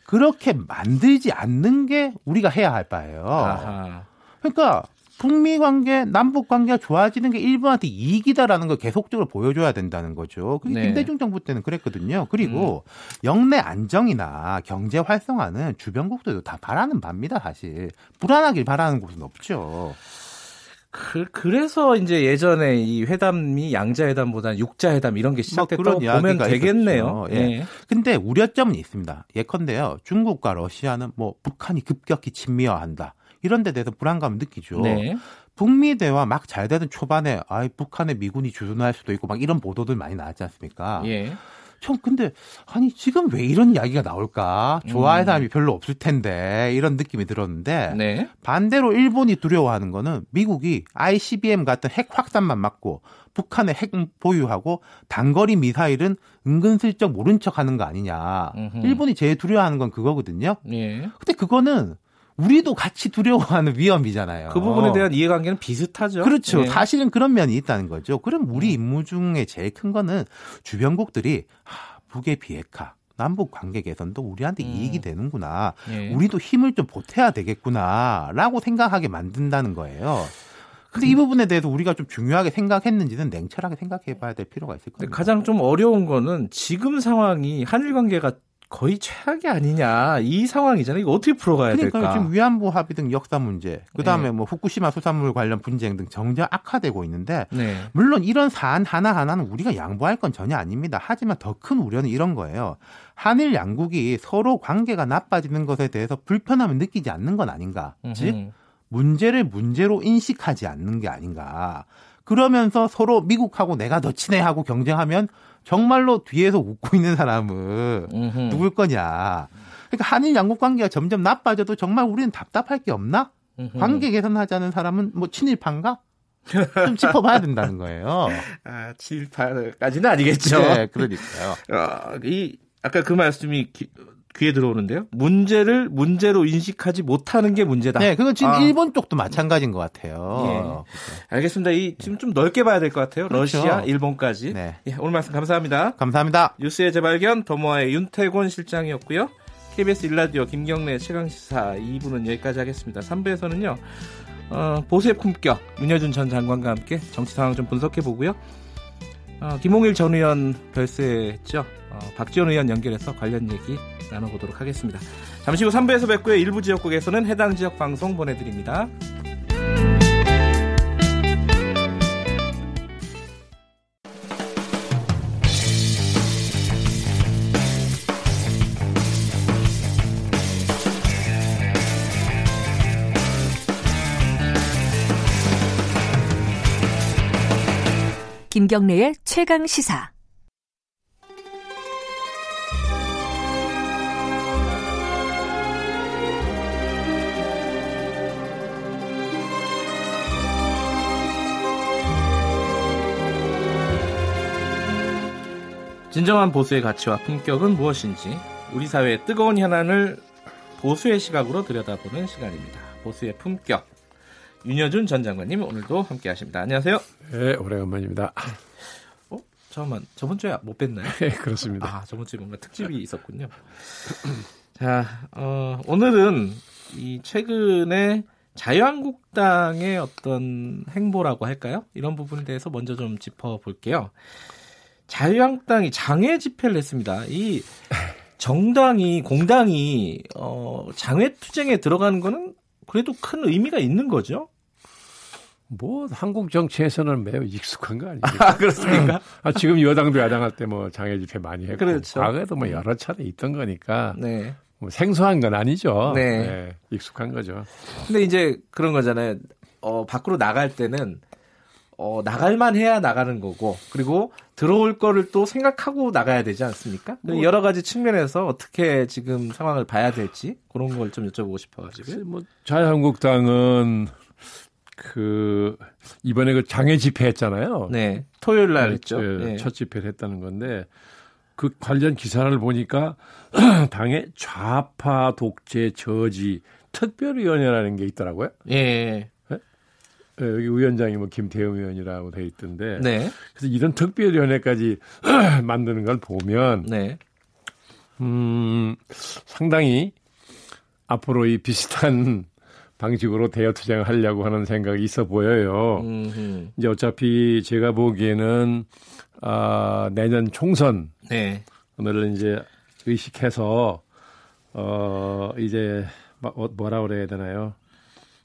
그렇게 만들지 않는 게 우리가 해야 할 바예요. 아하. 그러니까 북미 관계, 남북 관계가 좋아지는 게 일본한테 이익이다라는 걸 계속적으로 보여줘야 된다는 거죠. 그게 네. 음. 김대중 정부 때는 그랬거든요. 그리고 영내 안정이나 경제 활성화는 주변국들도 다 바라는 바입니다, 사실. 불안하길 바라는 곳은 없죠. 그, 그래서 이제 예전에 이 회담이 양자회담보다는 육자회담 이런 게 시작됐다고 뭐 그런 보면 되겠네요. 있었죠. 예. 근데 우려점은 있습니다. 예컨대요. 중국과 러시아는 뭐 북한이 급격히 친미화한다. 이런 데 대해서 불안감을 느끼죠. 네. 북미 대화 막 잘 되던 초반에 아이 북한의 미군이 주둔할 수도 있고 막 이런 보도들 많이 나왔지 않습니까? 예. 전 근데 아니 지금 왜 이런 이야기가 나올까? 좋아할 음. 사람이 별로 없을 텐데 이런 느낌이 들었는데 네. 반대로 일본이 두려워하는 거는 미국이 ICBM 같은 핵 확산만 막고 북한의 핵 보유하고 단거리 미사일은 은근슬쩍 모른 척하는 거 아니냐. 음흠. 일본이 제일 두려워하는 건 그거거든요. 예. 근데 그거는 우리도 같이 두려워하는 위험이잖아요. 그 부분에 대한 이해관계는 비슷하죠. 그렇죠. 예. 사실은 그런 면이 있다는 거죠. 그럼 우리 임무 중에 제일 큰 거는 주변국들이 하, 북의 비핵화, 남북 관계 개선도 우리한테 음. 이익이 되는구나. 예. 우리도 힘을 좀 보태야 되겠구나라고 생각하게 만든다는 거예요. 근데 이 부분에 대해서 우리가 좀 중요하게 생각했는지는 냉철하게 생각해 봐야 될 필요가 있을 겁니다. 가장 좀 어려운 거는 지금 상황이 한일 관계가 거의 최악이 아니냐 이 상황이잖아요. 이거 어떻게 풀어가야 그러니까 될까? 지금 위안부 합의 등 역사 문제, 그 다음에 네. 뭐 후쿠시마 수산물 관련 분쟁 등 정작 악화되고 있는데 네. 물론 이런 사안 하나 하나는 우리가 양보할 건 전혀 아닙니다. 하지만 더 큰 우려는 이런 거예요. 한일 양국이 서로 관계가 나빠지는 것에 대해서 불편함을 느끼지 않는 건 아닌가. 즉, 음흠. 문제를 문제로 인식하지 않는 게 아닌가. 그러면서 서로 미국하고 내가 더 친해 하고 경쟁하면 정말로 뒤에서 웃고 있는 사람은 음흠. 누굴 거냐. 그러니까 한일 양국 관계가 점점 나빠져도 정말 우리는 답답할 게 없나? 음흠. 관계 개선하자는 사람은 뭐 친일파인가? 좀 짚어봐야 된다는 거예요. 아, 7파까지는 아니겠죠. 네, 그러니까요. 아, 이 아까 그 말씀이 귀, 귀에 들어오는데요. 문제를 문제로 인식하지 못하는 게 문제다. 네, 그건 지금 아. 일본 쪽도 마찬가지인 것 같아요. 알겠습니다. 이 지금 좀 넓게 봐야 될 것 같아요. 그렇죠. 러시아, 일본까지. 네. 예, 오늘 말씀 감사합니다. 감사합니다. 뉴스의 재발견 더모아의 윤태곤 실장이었고요. KBS 일라디오 김경래 최강시사 2부는 여기까지 하겠습니다. 3부에서는요. 어, 보수의 품격 윤여준 전 장관과 함께 정치 상황 좀 분석해 보고요. 어, 김홍일 전 의원 별세했죠. 어, 박지원 의원 연결해서 관련 얘기 나눠보도록 하겠습니다. 잠시 후 3부에서 뵙고요. 일부 지역국에서는 해당 지역 방송 보내드립니다. 김경래의 최강 시사. 진정한 보수의 가치와 품격은 무엇인지 우리 사회의 뜨거운 현안을 보수의 시각으로 들여다보는 시간입니다. 보수의 품격. 윤여준 전 장관님 오늘도 함께 하십니다. 안녕하세요. 네, 오래간만입니다. 어? 잠깐만 저번 주에 못 뵀나요? 네, 그렇습니다. 아 저번 주에 뭔가 특집이 있었군요. 자, 어, 오늘은 이 최근에 자유한국당의 어떤 행보라고 할까요? 이런 부분에 대해서 먼저 좀 짚어볼게요. 자유한국당이 장외 집회를 했습니다. 이 정당이 공당이 어, 장외 투쟁에 들어가는 거는 그래도 큰 의미가 있는 거죠. 뭐 한국 정치에서는 매우 익숙한 거 아닙니까? 아, 그렇습니까? 아, 지금 여당도 야당할 때 뭐 장애 집회 많이 했고 그렇죠. 과거에도 뭐 여러 차례 있던 거니까 네. 뭐 생소한 건 아니죠. 네. 익숙한 거죠. 근데 이제 그런 거잖아요. 어, 밖으로 나갈 때는 어, 나갈만 해야 나가는 거고, 그리고 들어올 거를 또 생각하고 나가야 되지 않습니까? 뭐, 여러 가지 측면에서 어떻게 지금 상황을 봐야 될지 그런 걸 좀 여쭤보고 싶어가지고요. 뭐 자유한국당은 그 이번에 그 장애 집회 했잖아요. 네, 토요일 날 했죠. 네, 네. 첫 집회를 했다는 건데 그 관련 기사를 보니까 당의 좌파 독재 저지 특별위원회라는 게 있더라고요. 예. 네? 여기 위원장이 뭐 김태형 의원이라고 돼 있던데. 네. 그래서 이런 특별위원회까지 만드는 걸 보면, 네. 음, 상당히 앞으로 이 비슷한 방식으로 대여 투쟁을 하려고 하는 생각이 있어 보여요. 음흠. 이제 어차피 제가 보기에는 아, 내년 총선 네. 오늘은 이제 의식해서 어 이제 뭐- 뭐라 그래야 되나요?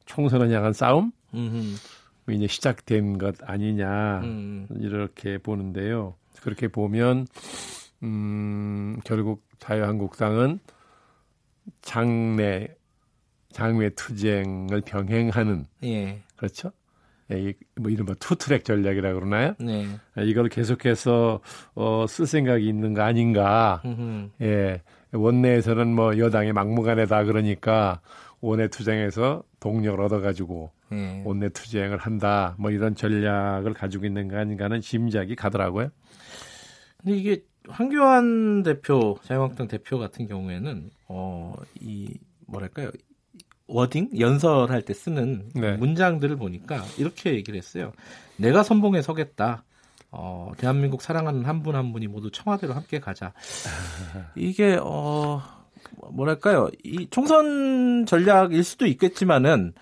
총선을 향한 싸움 음흠. 이제 시작된 것 아니냐 음. 이렇게 보는데요. 그렇게 보면 음 결국 자유한국당은 장내 장외 투쟁을 병행하는 예. 그렇죠? 예, 이- 뭐 이른바 투트랙 전략이라 고 그러나요? 네. 예, 이걸 계속해서 어, 쓸 생각이 있는 거 아닌가? 음흠. 예, 원내에서는 뭐 여당의 막무가내다 그러니까 원내 투쟁에서 동력을 얻어가지고 예. 원내 투쟁을 한다. 뭐 이런 전략을 가지고 있는 거 아닌가 하는 짐작이 가더라고요. 근데 이게 황교안 대표, 자유한국당 대표 같은 경우에는 어, 이 뭐랄까요? 워딩 연설할 때 쓰는 네. 문장들을 보니까 이렇게 얘기를 했어요. 내가 선봉에 서겠다. 어, 대한민국 사랑하는 한분한 분이 모두 청와대로 함께 가자. 이게 어 뭐랄까요? 이 총선 전략일 수도 있겠지만은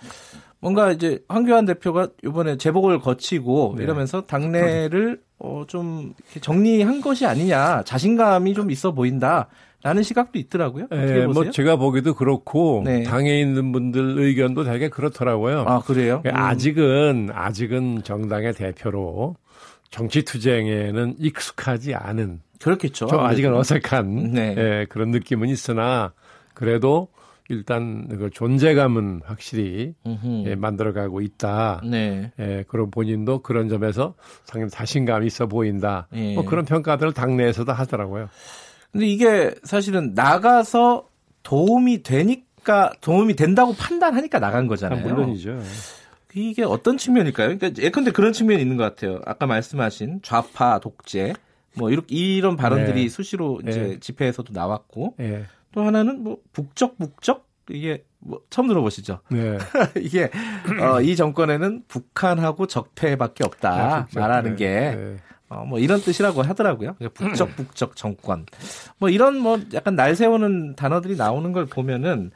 뭔가 이제 황교안 대표가 이번에 재복을 거치고 네. 이러면서 당내를 어, 좀 정리한 것이 아니냐 자신감이 좀 있어 보인다 라는 시각도 있더라고요. 예? 뭐 제가 보기도 그렇고 네. 당에 있는 분들 의견도 되게 그렇더라고요. 아 그래요? 예, 음. 아직은 아직은 정당의 대표로 정치 투쟁에는 익숙하지 않은 그렇겠죠. 좀 아직은 아무래도. 어색한 네. 예, 그런 느낌은 있으나 그래도 일단 그 존재감은 확실히 음흠. 예, 만들어가고 있다. 네. 예, 그런 본인도 그런 점에서 상당히 자신감이 있어 보인다. 예. 뭐 그런 평가들을 당내에서도 하더라고요. 근데 이게 사실은 나가서 도움이 되니까 도움이 된다고 판단하니까 나간 아, 거잖아요. 물론이죠. 이게 어떤 측면일까요? 그러니까 예컨대 그런 측면이 있는 것 같아요. 아까 말씀하신 좌파 독재 뭐 이렇게 이런 발언들이 네. 수시로 이제 네. 집회에서도 나왔고 예. 또 하나는 뭐 북적 북적 이게 뭐 처음 들어보시죠? 네. 이게 어, 이 정권에는 북한하고 적폐밖에 없다 아. 말하는 네. 게 네. 어, 뭐 이런 뜻이라고 하더라고요. 북적 북적 정권. 뭐 이런 뭐 약간 날 세우는 단어들이 나오는 걸 보면은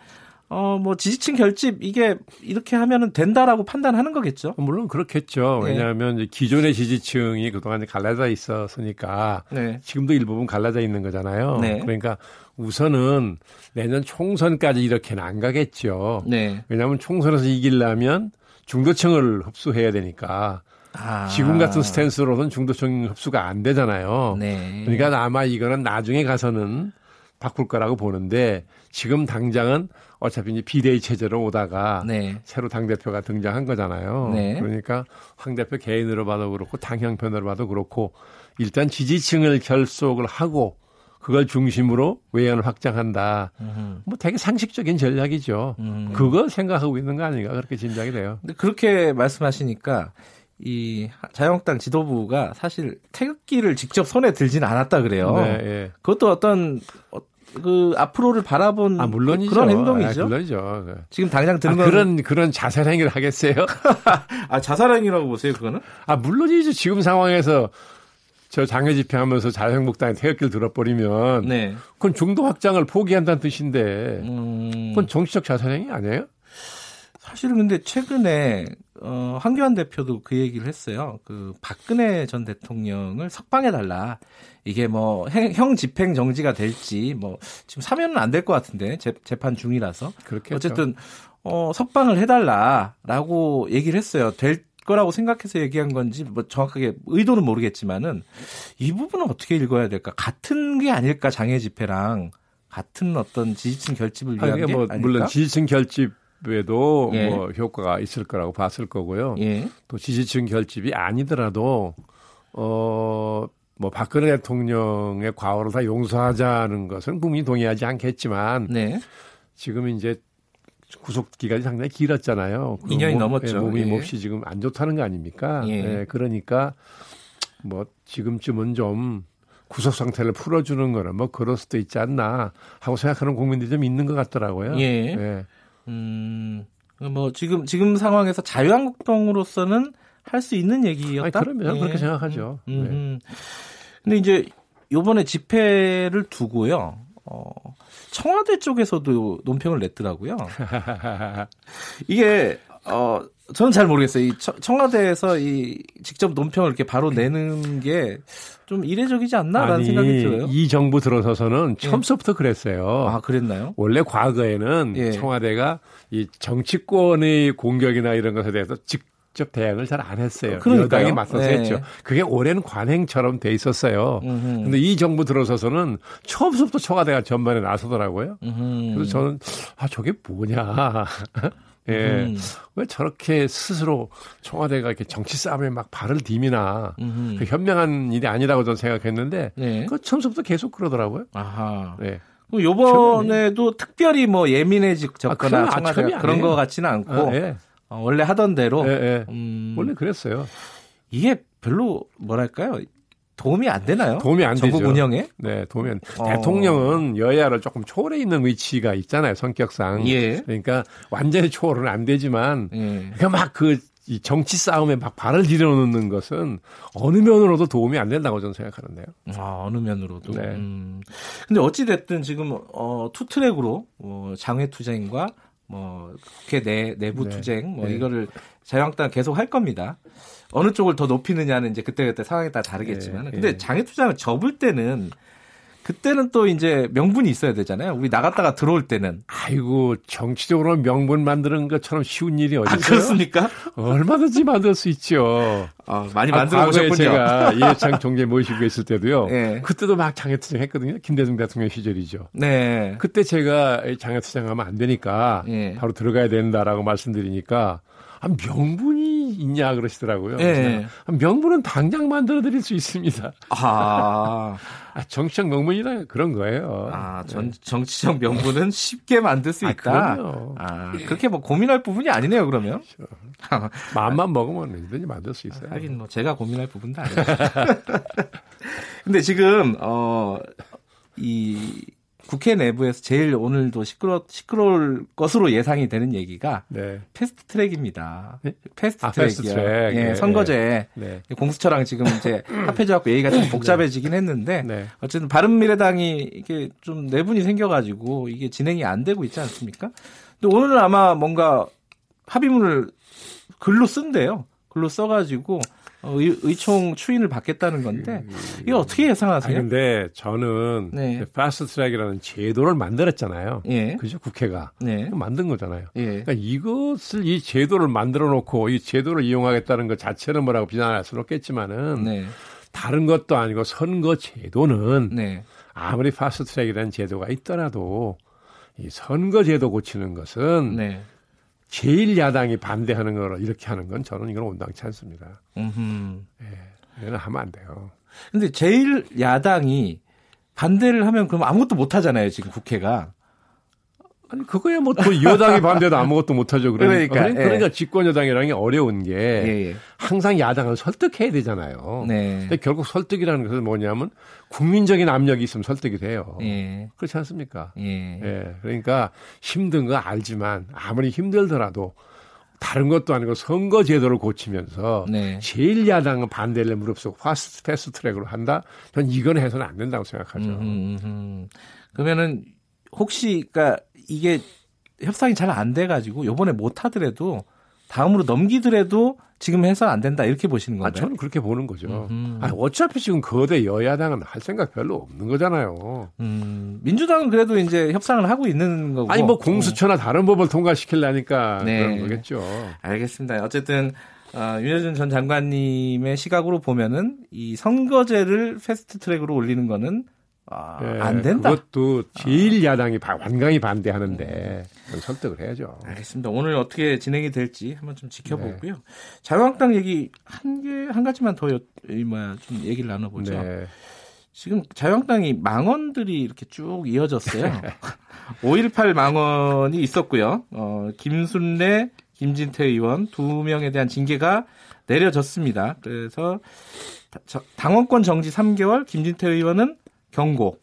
어, 뭐, 지지층 결집, 이게 이렇게 하면은 된다라고 판단하는 거겠죠? 물론 그렇겠죠. 네. 왜냐하면 이제 기존의 지지층이 그동안 갈라져 있었으니까 네. 지금도 일부분 갈라져 있는 거잖아요. 네. 그러니까 우선은 내년 총선까지 이렇게는 안 가겠죠. 네. 왜냐하면 총선에서 이기려면 중도층을 흡수해야 되니까 아. 지금 같은 스탠스로는 중도층 흡수가 안 되잖아요. 네. 그러니까 아마 이거는 나중에 가서는 바꿀 거라고 보는데 지금 당장은 어차피 이제 비대위 체제로 오다가 네. 새로 당 대표가 등장한 거잖아요. 네. 그러니까 황 대표 개인으로 봐도 그렇고 당 형편으로 봐도 그렇고 일단 지지층을 결속을 하고 그걸 중심으로 외연을 확장한다. 음흠. 뭐 되게 상식적인 전략이죠. 음. 그거 생각하고 있는 거 아닌가 그렇게 짐작이 돼요. 근데 그렇게 말씀하시니까 이 자유한국당 지도부가 사실 태극기를 직접 손에 들진 않았다 그래요. 네, 예. 그것도 어떤 어, 그 앞으로를 바라본 아 물론이죠. 그런 행동이죠. 아, 물론이죠. 지금 당장 드는 아, 건 그런 그런 자살 행위를 하겠어요? 아 자살 행위라고 보세요 그거는? 아 물론이죠. 지금 상황에서 저 장애 집회하면서 자유한국당에 태극기를 들어버리면 네. 그건 중도 확장을 포기한다는 뜻인데 음, 그건 정치적 자살 행위 아니에요? 사실은 근데 최근에 어, 황교안 대표도 그 얘기를 했어요. 그 박근혜 전 대통령을 석방해 달라. 이게 뭐 형 집행 정지가 될지 뭐 지금 사면은 안 될 것 같은데 재, 재판 중이라서 그렇게 어쨌든 어, 석방을 해달라라고 얘기를 했어요. 될 거라고 생각해서 얘기한 건지 뭐 정확하게 의도는 모르겠지만은 이 부분은 어떻게 읽어야 될까? 같은 게 아닐까 장애 집회랑 같은 어떤 지지층 결집을 위한 아니, 게 뭐 아닐까? 물론 지지층 결집 에도 예. 뭐 효과가 있을 거라고 봤을 거고요. 예. 또 지지층 결집이 아니더라도 어 뭐 박근혜 대통령의 과오를 다 용서하자는 것은 국민이 동의하지 않겠지만 네. 지금 이제 구속 기간이 상당히 길었잖아요. 그 2년이 몸- 넘었죠. 예, 몸이 예. 몹시 지금 안 좋다는 거 아닙니까? 예. 예, 그러니까 뭐 지금쯤은 좀 구속 상태를 풀어주는 거는 뭐 그럴 수도 있지 않나 하고 생각하는 국민들이 좀 있는 것 같더라고요. 예. 음, 뭐 지금 지금 상황에서 자유한국당으로서는 할 수 있는 얘기였다. 아니, 그러면 그렇게 생각하죠. 음, 네. 음. 근데 이제 요번에 집회를 두고요. 어, 청와대 쪽에서도 논평을 냈더라고요. 이게 어 저는 잘 모르겠어요. 이 청- 청와대에서 이 직접 논평을 이렇게 바로 내는 게 좀 이례적이지 않나라는 생각이 들어요. 이 정부 들어서서는 처음부터 그랬어요. 아, 그랬나요? 원래 과거에는 예. 청와대가 이 정치권의 공격이나 이런 것에 대해서 직접 대응을 잘 안 했어요. 그러니까요. 여당이 맞서서 네. 했죠. 그게 오랜 관행처럼 돼 있었어요. 음흠. 근데 이 정부 들어서서는 처음부터 청와대가 전반에 나서더라고요. 음흠. 그래서 저는 아 저게 뭐냐. 예. 음. 왜 저렇게 스스로 청와대가 이렇게 정치 싸움에 막 발을 디미나. 그 현명한 일이 아니라고 저는 생각했는데 네. 그 처음부터 계속 그러더라고요. 아하. 네. 그럼 요번에도 특별히 뭐 예민해졌거나 아, 그건 청와대가 처음이 그런. 것 같지는 않고 아, 예. 어, 원래 하던 대로 예, 예. 음, 원래 그랬어요. 이게 별로 뭐랄까요 도움이 안 되나요? 도움이 안 전국 되죠. 운영에? 네, 도움이 안. 어. 대통령은 여야를 조금 초월해 있는 위치가 있잖아요, 성격상. 예. 그러니까 완전히 초월은 안 되지만, 예. 그막그 이 정치 싸움에 막 발을 들여놓는 것은 어느 면으로도 도움이 안 된다고 저는 생각하는데요. 아, 어느 면으로도. 네. 음. 근데 어찌 됐든 지금 어, two track으로 어, 장외 투쟁과 뭐 국회 내 내부 네. 투쟁 뭐 네. 이거를 자유한국당 계속 할 겁니다. 어느 쪽을 더 높이느냐는 이제 그때그때 상황에 따라 다르겠지만. 네, 근데 네. 장외 투쟁을 접을 때는 그때는 또 이제 명분이 있어야 되잖아요. 우리 나갔다가 들어올 때는. 아이고 정치적으로 명분 만드는 것처럼 쉬운 일이 어디 아, 있어요? 그렇습니까? 얼마든지 만들 수 있죠. 아, 많이 아, 만들어 과거에 보셨군요. 제가 이해창 총재 모시고 있을 때도요. 네. 그때도 막 장애투쟁 했거든요. 김대중 대통령 시절이죠. 네. 그때 제가 장애투쟁하면 안 되니까 예. 바로 들어가야 된다라고 말씀드리니까 아, 명분이 있냐 그러시더라고요. 예. 아, 명분은 당장 만들어 드릴 수 있습니다. 아, 아, 정치적 명분이라 그런 거예요. 아, 전, 정치적 명분은 쉽게 만들 수 아, 있다. 그럼요. 아, 그렇게 뭐 고민할 부분이 아니네요, 그러면. 마음만 먹으면 얼마든지 만들 수 있어요. 하긴 뭐 제가 고민할 부분도 아니에요. 근데 지금 어 이 국회 내부에서 제일 오늘도 시끄러 시끄러울 것으로 예상이 되는 얘기가 네. fast track입니다. 네? fast 아, fast track이요. track. 예, 예, 선거제 네. 공수처랑 지금 이제 합해져갖고 얘기가 좀 복잡해지긴 했는데 네. 어쨌든 바른 미래당이 이게 좀 내분이 생겨가지고 이게 진행이 안 되고 있지 않습니까? 근데 오늘은 아마 뭔가 합의문을 글로 쓴대요. 글로 써가지고 어, 의, 의총 추인을 받겠다는 건데 이게 어떻게 예상하세요? 아니, 근데 저는 네. fast track이라는 제도를 만들었잖아요. 예. 그죠? 국회가 네. 만든 거잖아요. 예. 그러니까 이것을 이 제도를 만들어 놓고 이 제도를 이용하겠다는 것 자체는 뭐라고 비난할 수는 없겠지만은 네. 다른 것도 아니고 선거 제도는 네. 아무리 fast track이라는 제도가 있더라도 이 선거 제도 고치는 것은 네. 제일 야당이 반대하는 걸 이렇게 하는 건 저는 이건 온당치 않습니다. 음흠. 이거는 하면 안 돼요. 근데 제일 야당이 반대를 하면 그럼 아무것도 못 하잖아요, 지금 국회가. 아니 그거야 뭐 또 여당이 반대도 아무것도 못하죠. 그러니까 그러니까, 그러니까, 예. 집권 여당이라는 게 어려운 게 예, 예. 항상 야당을 설득해야 되잖아요. 네. 근데 결국 설득이라는 것은 뭐냐면 국민적인 압력이 있으면 설득이 돼요. 예. 그렇지 않습니까? 예. 예. 그러니까 힘든 거 알지만 아무리 힘들더라도 다른 것도 아니고 선거 제도를 고치면서 네. 제일 야당은 반대를 무릅쓰고 fast fast track으로 한다. 전 이건 해서는 안 된다고 생각하죠. 음흠, 음흠. 그러면은 혹시 그러니까 이게 협상이 잘 안 돼가지고 요번에 못 하더라도 다음으로 넘기더라도 지금 해서 안 된다 이렇게 보시는 아, 건가요? 저는 그렇게 보는 거죠. 음흠. 아니, 어차피 지금 거대 여야당은 할 생각 별로 없는 거잖아요. 음, 민주당은 그래도 이제 협상을 하고 있는 거고. 아니 뭐 공수처나 다른 법을 통과시키려니까 네. 그런 거겠죠. 알겠습니다. 어쨌든 어, 윤여준 전 장관님의 시각으로 보면은 이 선거제를 fast track으로 올리는 거는 아, 예, 안 된다. 그것도 제일 야당이 바- 완강히 반대하는데 그건 설득을 해야죠. 알겠습니다. 오늘 어떻게 진행이 될지 한번 좀 지켜보고요. 네. 자유한국당 얘기 한 개 한 가지만 더 여, 이 뭐야 좀 얘기를 나눠보죠. 네. 지금 자유한국당이 망언들이 이렇게 쭉 이어졌어요. 5.18 망언이 있었고요. 어, 김순례, 김진태 의원 두 명에 대한 징계가 내려졌습니다. 그래서 당원권 정지 3개월, 김진태 의원은 경고.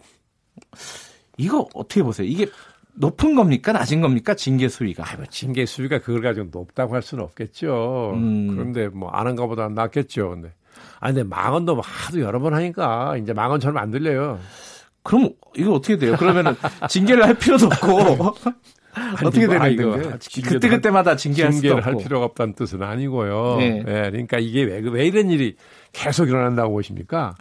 이거 어떻게 보세요? 이게 높은 겁니까? 낮은 겁니까? 징계 수위가. 아, 뭐 징계 수위가 그걸 가지고 높다고 할 수는 없겠죠. 음. 그런데 뭐안한 것보다 낫겠죠. 근데 아 근데 망언도 뭐 하도 여러 번 하니까 이제 망언처럼 안 들려요. 그럼 이거 어떻게 돼요? 그러면은 징계를 할 필요도 없고 어떻게 뭐, 아, 되는 거예요? 그때 그때마다 징계할 징계를. 할 필요가 없다는 뜻은 아니고요. 네. 예, 그러니까 이게 왜, 왜 이런 일이 계속 일어난다고 보십니까?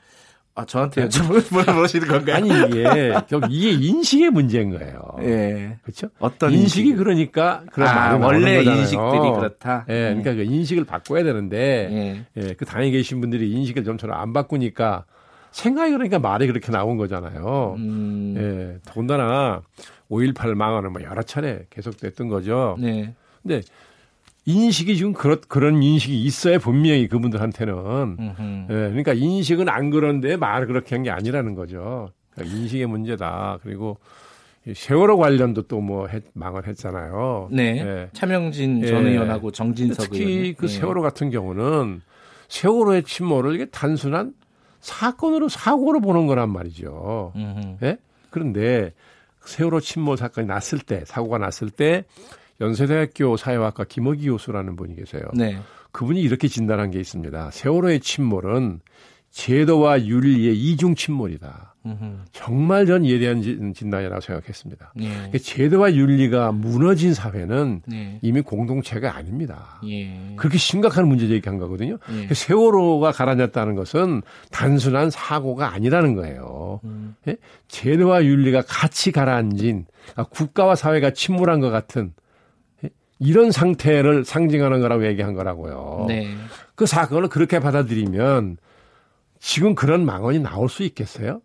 아 저한테 여쭤보시는 물어보시는 건가요? 아니 이게 이게 인식의 문제인 거예요. 예. 그렇죠? 어떤 인식이 인식? 그러니까 그런 아, 말이 원래. 인식들이 그렇다? 예, 음. 그러니까 그 인식을 바꿔야 되는데 예. 예, 그 당에 계신 분들이 인식을 좀처럼 안 바꾸니까 생각이 그러니까 말이 그렇게 나온 거잖아요. 음, 예, 더군다나 5.18 망언은 뭐 여러 차례 계속됐던 거죠. 네. 근데 인식이 지금 그런 그런 인식이 있어야 분명히 그분들한테는 음흠. 예, 그러니까 인식은 안 그런데 말을 그렇게 한 게 아니라는 거죠. 그러니까 인식의 문제다. 그리고 이 세월호 관련도 또 뭐 망언했잖아요. 네. 예. 차명진 예. 전 의원하고 정진석 특히 의원. 그 세월호 같은 경우는 세월호의 침몰을 이게 단순한 사건으로 사고로 보는 거란 말이죠. 예? 그런데 세월호 침몰 사건이 났을 때 사고가 났을 때 연세대학교 사회학과 김학기 교수라는 분이 계세요. 네. 그분이 이렇게 진단한 게 있습니다. 세월호의 침몰은 제도와 윤리의 이중 침몰이다. 정말 전 예리한 진- 진단이라고 생각했습니다. 예. 그러니까 제도와 윤리가 무너진 사회는 네. 이미 공동체가 아닙니다. 예. 그렇게 심각한 문제 제기한 거거든요. 예. 세월호가 가라앉았다는 것은 단순한 사고가 아니라는 거예요. 음. 예? 제도와 윤리가 같이 가라앉은 아, 국가와 사회가 침몰한 것 같은 예? 이런 상태를 상징하는 거라고 얘기한 거라고요. 네. 그 사건을 그렇게 받아들이면 지금 그런 망언이 나올 수 있겠어요?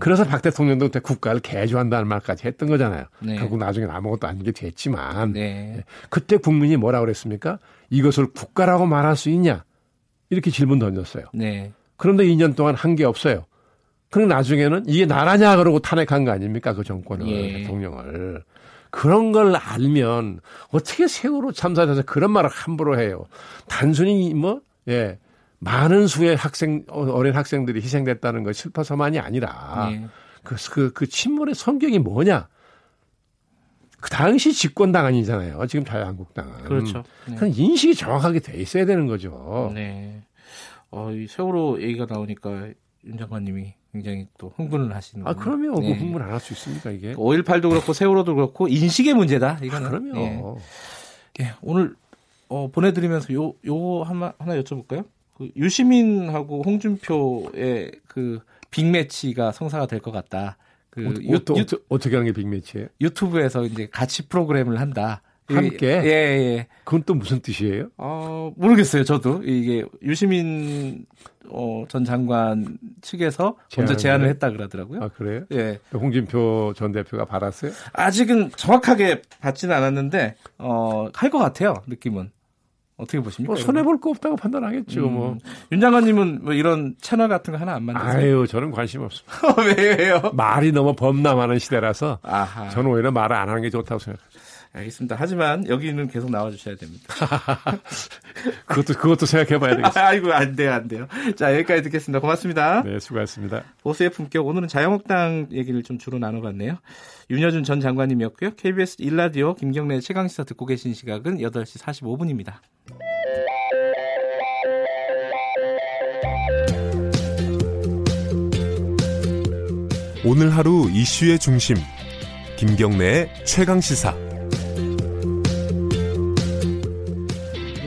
그래서 박 대통령도 그때 국가를 개조한다는 말까지 했던 거잖아요. 네. 결국 나중에 아무것도 아닌 게 됐지만 네. 그때 국민이 뭐라 그랬습니까? 이것을 국가라고 말할 수 있냐? 이렇게 질문 던졌어요. 네. 그런데 2년 동안 한 게 없어요. 그럼 나중에는 이게 나라냐 그러고 탄핵한 거 아닙니까? 그 정권을 예. 대통령을. 그런 걸 알면 어떻게 세월호 참사에 대해서 그런 말을 함부로 해요. 단순히 뭐 예. 많은 수의 학생 어, 어린 학생들이 희생됐다는 것 슬퍼서만이 아니라 예. 그, 그, 그 침몰의 성격이 뭐냐? 그 당시 집권당 아니잖아요. 지금 자유한국당은. 그렇죠. 네. 그런 인식이 정확하게 돼 있어야 되는 거죠. 네. 어, 이 세월호 얘기가 나오니까 윤 장관님이 굉장히 또 흥분을 하시는. 아, 그러면 네. 흥분 안 할 수 있습니까, 이게? 5.18도 그렇고 세월호도 그렇고 인식의 문제다. 이거는. 아, 그럼요. 예. 예, 오늘 어, 보내드리면서 요, 요 하나, 하나 여쭤볼까요? 그 유시민하고 홍준표의 그 빅매치가 성사가 될 것 같다. 그 어, 유, 어, 유, 어떻게 하는 게 빅매치예요? 유튜브에서 이제 같이 프로그램을 한다. 함께? 예, 예. 그건 또 무슨 뜻이에요? 어, 모르겠어요, 저도. 이게 유시민 어, 전 장관 측에서 먼저 제안을 했다 그러더라고요. 아, 그래요? 예. 홍준표 전 대표가 받았어요? 아직은 정확하게 받지는 않았는데, 어, 할 것 같아요, 느낌은. 어떻게 보십니까? 뭐 손해 볼 거 없다고 판단하겠죠, 음. 뭐. 윤 장관님은 뭐 이런 채널 같은 거 하나 안 만드세요? 아유, 저는 관심 없습니다. 왜요? 말이 너무 범람하는 시대라서 아하. 저는 오히려 말을 안 하는 게 좋다고 생각합니다. 알겠습니다. 하지만 여기는 계속 나와주셔야 됩니다. 그것도 그것도 생각해봐야 되겠습니다. 아이고 안 돼요, 안 돼요. 자 여기까지 듣겠습니다. 고맙습니다. 네, 수고하셨습니다. 보수의 품격 오늘은 자유한국당 얘기를 좀 주로 나눠봤네요. 윤여준 전 장관님이었고요. KBS 1라디오 김경래 최강 시사 듣고 계신 시각은 8시 45분입니다. 오늘 하루 이슈의 중심 김경래의 최강 시사.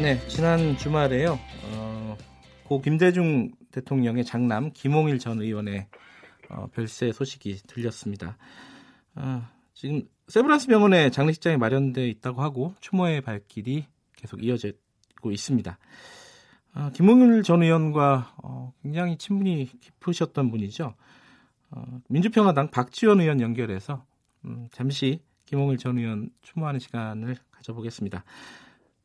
네, 지난 주말에요. 어, 고 김대중 대통령의 장남 김홍일 전 의원의 어, 별세 소식이 들렸습니다. 어, 지금 세브란스 병원에 장례식장이 마련돼 있다고 하고 추모의 발길이 계속 이어지고 있습니다. 어, 김홍일 전 의원과 어, 굉장히 친분이 깊으셨던 분이죠. 어, 민주평화당 박지원 의원 연결해서 음, 잠시 김홍일 전 의원 추모하는 시간을 가져보겠습니다.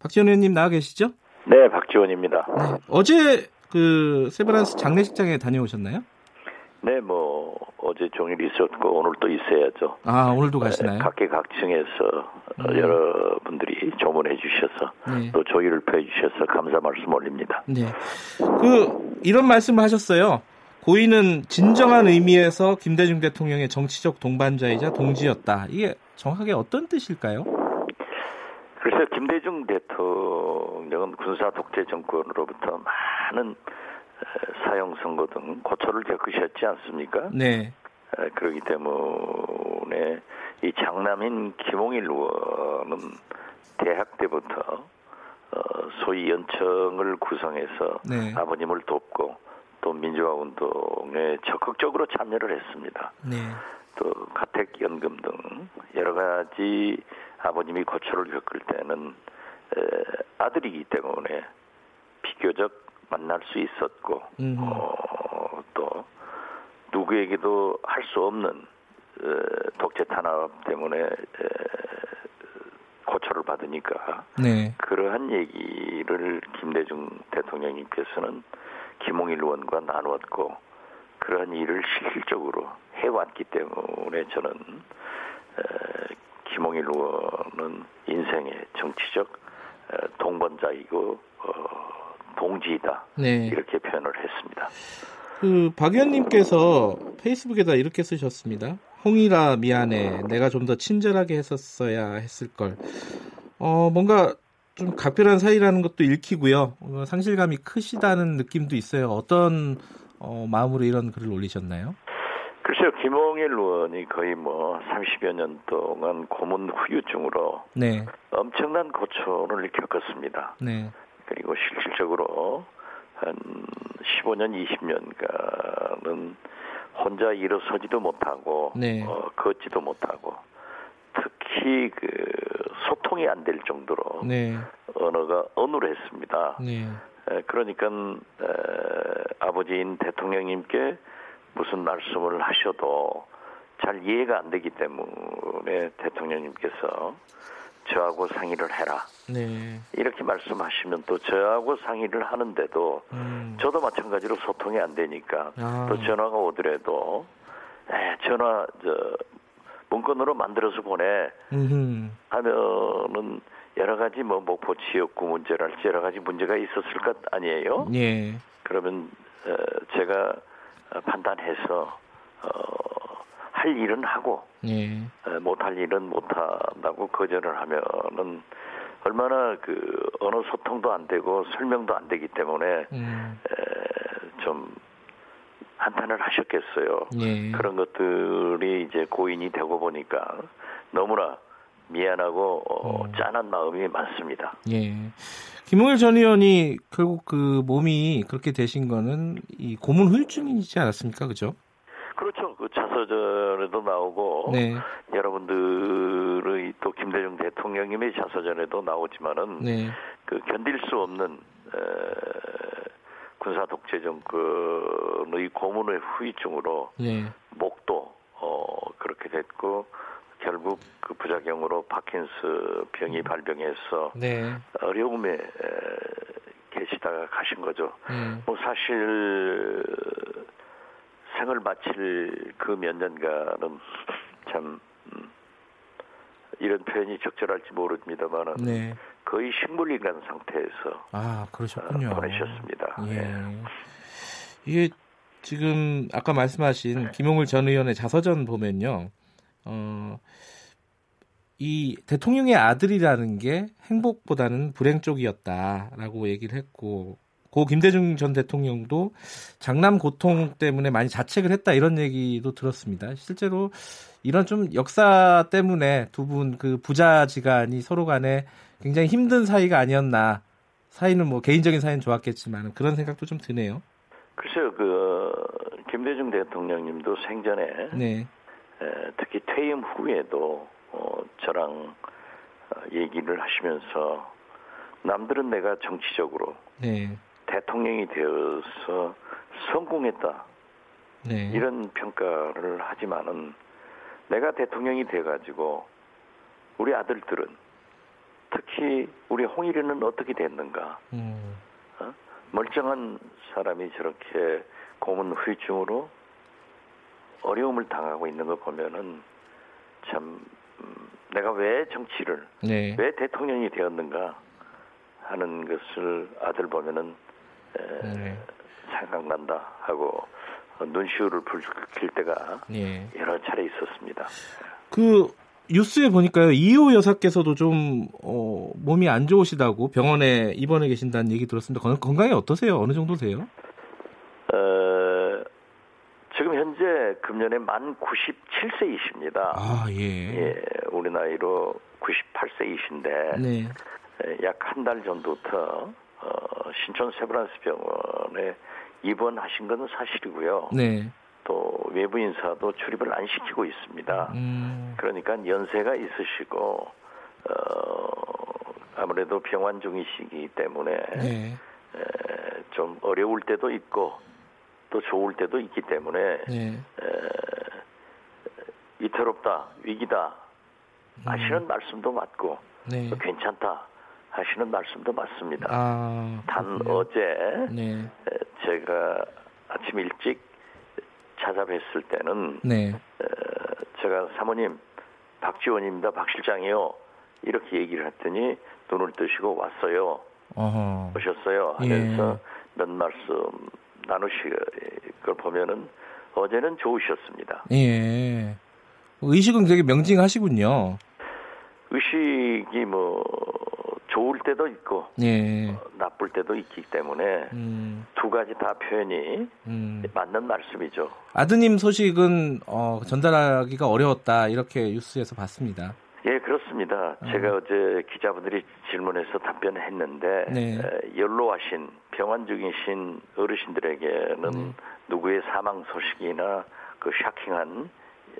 박지원 의원님 나와 계시죠? 네, 박지원입니다. 네, 어제 그 세브란스 장례식장에 다녀오셨나요? 네, 뭐 어제 종일 있었고 오늘 또 있어야죠. 아, 오늘도 가시나요? 각계각층에서 음. 여러분들이 조문해 주셔서 네. 또 조의를 표해 주셔서 감사 말씀 올립니다. 네. 그 이런 말씀을 하셨어요. 고인은 진정한 의미에서 김대중 대통령의 정치적 동반자이자 동지였다. 이게 정확하게 어떤 뜻일까요? 글쎄요, 김대중 대통령은 군사 독재 정권으로부터 많은 사형 선고 등 고초를 겪으셨지 않습니까? 네. 그렇기 때문에 이 장남인 김홍일 의원은 대학 때부터 어, 소위 연청을 구성해서 네. 아버님을 돕고 또 민주화 운동에 적극적으로 참여를 했습니다. 네. 또 가택 연금 등 여러 가지 아버님이 고초를 겪을 때는 에, 아들이기 때문에 비교적 만날 수 있었고 어, 또 누구에게도 할 수 없는 에, 독재 탄압 때문에 에, 고초를 받으니까 네. 그러한 얘기를 김대중 대통령님께서는 김홍일 의원과 나누었고 그러한 일을 실질적으로 해왔기 때문에 저는 에, 김홍일 의원은 인생의 정치적 에, 동반자이고 어, 동지이다 네. 이렇게 표현을 했습니다. 그 박 의원님께서 페이스북에다 이렇게 쓰셨습니다. 홍일아 미안해. 내가 좀 더 친절하게 했었어야 했을 걸. 어 뭔가 좀 각별한 사이라는 것도 읽히고요. 어, 상실감이 크시다는 느낌도 있어요. 어떤 어, 마음으로 이런 글을 올리셨나요? 글쎄요, 김홍일 의원이 거의 뭐 30여 년 동안 고문 후유증으로 네. 엄청난 고초를 겪었습니다. 네. 그리고 실질적으로 한 15년, 20년간은 혼자 일어서지도 못하고 네. 어, 걷지도 못하고 특히 그 소통이 안 될 정도로 네. 언어가 어눌했습니다. 네. 에, 그러니까 에, 아버지인 대통령님께 무슨 말씀을 하셔도 잘 이해가 안 되기 때문에 대통령님께서 저하고 상의를 해라. 네. 이렇게 말씀하시면 또 저하고 상의를 하는데도 음. 저도 마찬가지로 소통이 안 되니까 아. 또 전화가 오더라도 에, 전화 저 문건으로 만들어서 보내 음흠. 하면은 여러 가지 뭐 목포 지역구 문제랄지 여러 가지 문제가 있었을 것 아니에요? 예. 그러면 어, 제가 판단해서 어, 할 일은 하고 예. 어, 못할 일은 못한다고 거절을 하면은 얼마나 그 언어 소통도 안 되고 설명도 안 되기 때문에 음. 에, 좀 한탄을 하셨겠어요. 예. 그런 것들이 이제 고인이 되고 보니까 너무나 미안하고 어, 짠한 마음이 많습니다. 예. 김웅일 전 의원이 결국 그 몸이 그렇게 되신 거는 이 고문 후유증이지 않았습니까? 그죠? 그렇죠. 그 자서전에도 나오고 네. 여러분들의 또 김대중 대통령님의 자서전에도 나오지만은 네. 그 견딜 수 없는 에, 군사 독재 정권의 고문의 후유증으로 네. 목도 어, 그렇게 됐고 결국 그 부작용으로 파킨스 병이 발병해서 네. 어려움에 에, 계시다가 가신 거죠. 음. 뭐 사실 생을 마칠 그 몇 년간은 참 음, 이런 표현이 적절할지 모릅니다만은 네. 거의 식물인간 상태에서 아, 그러셨군요. 어, 보내셨습니다. 예. 이게 지금 아까 말씀하신 김용일 전 의원의 자서전 보면요. 어, 이 대통령의 아들이라는 게 행복보다는 불행 쪽이었다라고 얘기를 했고 고 김대중 전 대통령도 장남 고통 때문에 많이 자책을 했다 이런 얘기도 들었습니다. 실제로 이런 좀 역사 때문에 두 분 그 부자지간이 서로 간에 굉장히 힘든 사이가 아니었나. 사이는 뭐 개인적인 사이는 좋았겠지만 그런 생각도 좀 드네요. 글쎄요, 그 김대중 대통령님도 생전에 네. 에, 특히 퇴임 후에도 어, 저랑 어, 얘기를 하시면서 남들은 내가 정치적으로 네. 대통령이 되어서 성공했다 네. 이런 평가를 하지만은 내가 대통령이 돼가지고 우리 아들들은 특히 우리 홍일이는 어떻게 됐는가 음. 어? 멀쩡한 사람이 저렇게 고문 후유증으로 어려움을 당하고 있는 거 보면은 참 음, 내가 왜 정치를 네. 왜 대통령이 되었는가 하는 것을 아들 보면은 에, 네. 생각난다 하고 눈시울을 붉힐 때가 예. 여러 차례 있었습니다. 그 뉴스에 보니까요 이호 여사께서도 좀 어, 몸이 안 좋으시다고 병원에 입원해 계신다는 얘기 들었습니다. 건, 건강이 어떠세요? 어느 정도세요? 어, 지금 현재 금년에 만 97세이십니다. 아 예. 예, 우리 나이로 98세이신데 네. 약한 달 전부터 어, 신촌 세브란스 병원에 입원하신 것은 사실이고요. 네. 또 외부 인사도 출입을 안 시키고 있습니다. 음. 그러니까 연세가 있으시고 어, 아무래도 병환 중이시기 때문에 네. 에, 좀 어려울 때도 있고 또 좋을 때도 있기 때문에 네. 에, 위태롭다 위기다 하시는 말씀도 맞고 음. 네. 또 괜찮다 하시는 말씀도 맞습니다. 아. 단. 어제 네. 에, 제가 아침 일찍 찾아뵀을 때는 네. 에, 제가 사모님 박지원입니다 박 실장이요 이렇게 얘기를 했더니 눈을 뜨시고 왔어요 어허. 오셨어요 예. 하면서 몇 말씀 나누실 걸 보면은 어제는 좋으셨습니다 예. 의식은 되게 명징하시군요. 의식이 뭐 좋을 때도 있고 예. 어, 나쁠 때도 있기 때문에 음. 두 가지 다 표현이 음. 맞는 말씀이죠. 아드님 소식은 어, 전달하기가 어려웠다 이렇게 뉴스에서 봤습니다. 예, 그렇습니다. 제가 어제 기자분들이 질문해서 답변했는데 네. 에, 연로하신 병환 중이신 어르신들에게는 네. 누구의 사망 소식이나 그 샤킹한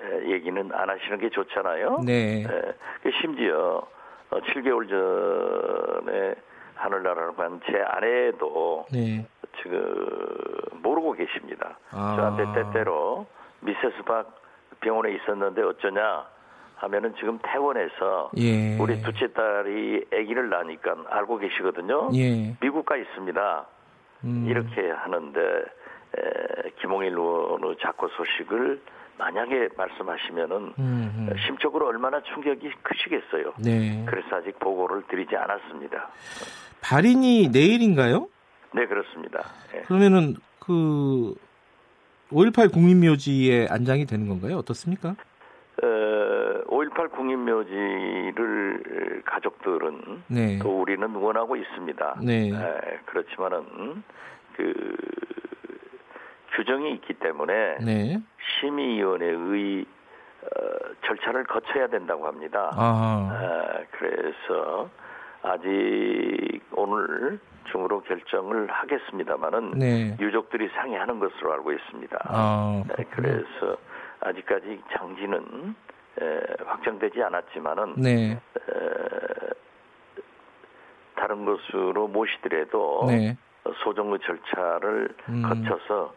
에, 얘기는 안 하시는 게 좋잖아요. 네. 에, 그 심지어 어, 7개월 전에 하늘나라로 간 제 아내도 네. 지금 모르고 계십니다. 아. 저한테 때때로 미세스 박 병원에 있었는데 어쩌냐 하면은 지금 퇴원해서 예. 우리 둘째 딸이 아기를 낳으니까 알고 계시거든요. 예. 미국 가 있습니다. 음. 이렇게 하는데 에, 김홍일 의원의 자꾸 소식을 만약에 말씀하시면은 음, 음. 심적으로 얼마나 충격이 크시겠어요. 네. 그래서 아직 보고를 드리지 않았습니다. 발인이 내일인가요? 네 그렇습니다. 예. 그러면은 그5.18 국민묘지에 안장이 되는 건가요? 어떻습니까? 어, 5.18 국민묘지를 가족들은 네. 또 우리는 원하고 있습니다. 네. 에, 그렇지만은 그 규정이 있기 때문에 네. 심의위원회의 어, 절차를 거쳐야 된다고 합니다. 아, 그래서 아직 오늘 중으로 결정을 하겠습니다마는 네. 유족들이 상의하는 것으로 알고 있습니다. 아, 네, 그래서 아직까지 장지는 에, 확정되지 않았지만은 네. 에, 다른 곳으로 모시더라도 네. 소정의 절차를 음. 거쳐서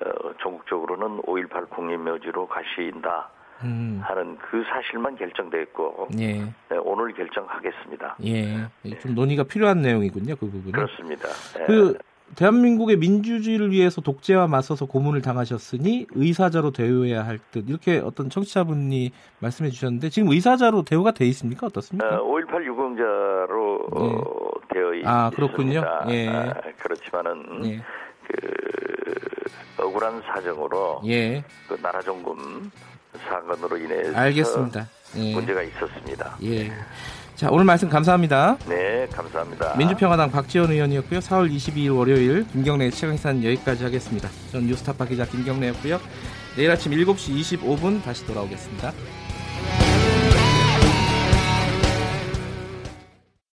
어, 전국적으로는 5.18 국립묘지로 가신다 음. 하는 그 사실만 결정됐고 예. 네, 오늘 결정하겠습니다. 예. 좀 논의가 필요한 내용이군요, 그 부분은. 그렇습니다. 예. 그 대한민국의 민주주의를 위해서 독재와 맞서서 고문을 당하셨으니 의사자로 대우해야 할 듯 이렇게 어떤 청취자분이 말씀해 주셨는데 지금 의사자로 대우가 돼 있습니까? 어떻습니까? 어, 5.18 유공자로 어, 되어 있, 아, 그렇군요. 있습니다. 예. 아, 그렇지만은 예. 그 억울한 사정으로 예. 그 나라 종금 사건으로 인해서 알겠습니다. 예. 문제가 있었습니다. 예. 자, 오늘 말씀 감사합니다. 네, 감사합니다. 민주평화당 박지원 의원이었고요. 4월 22일 월요일 김경래 최강시사는 여기까지 하겠습니다. 전 뉴스타파 기자 김경래였고요. 내일 아침 7시 25분 다시 돌아오겠습니다.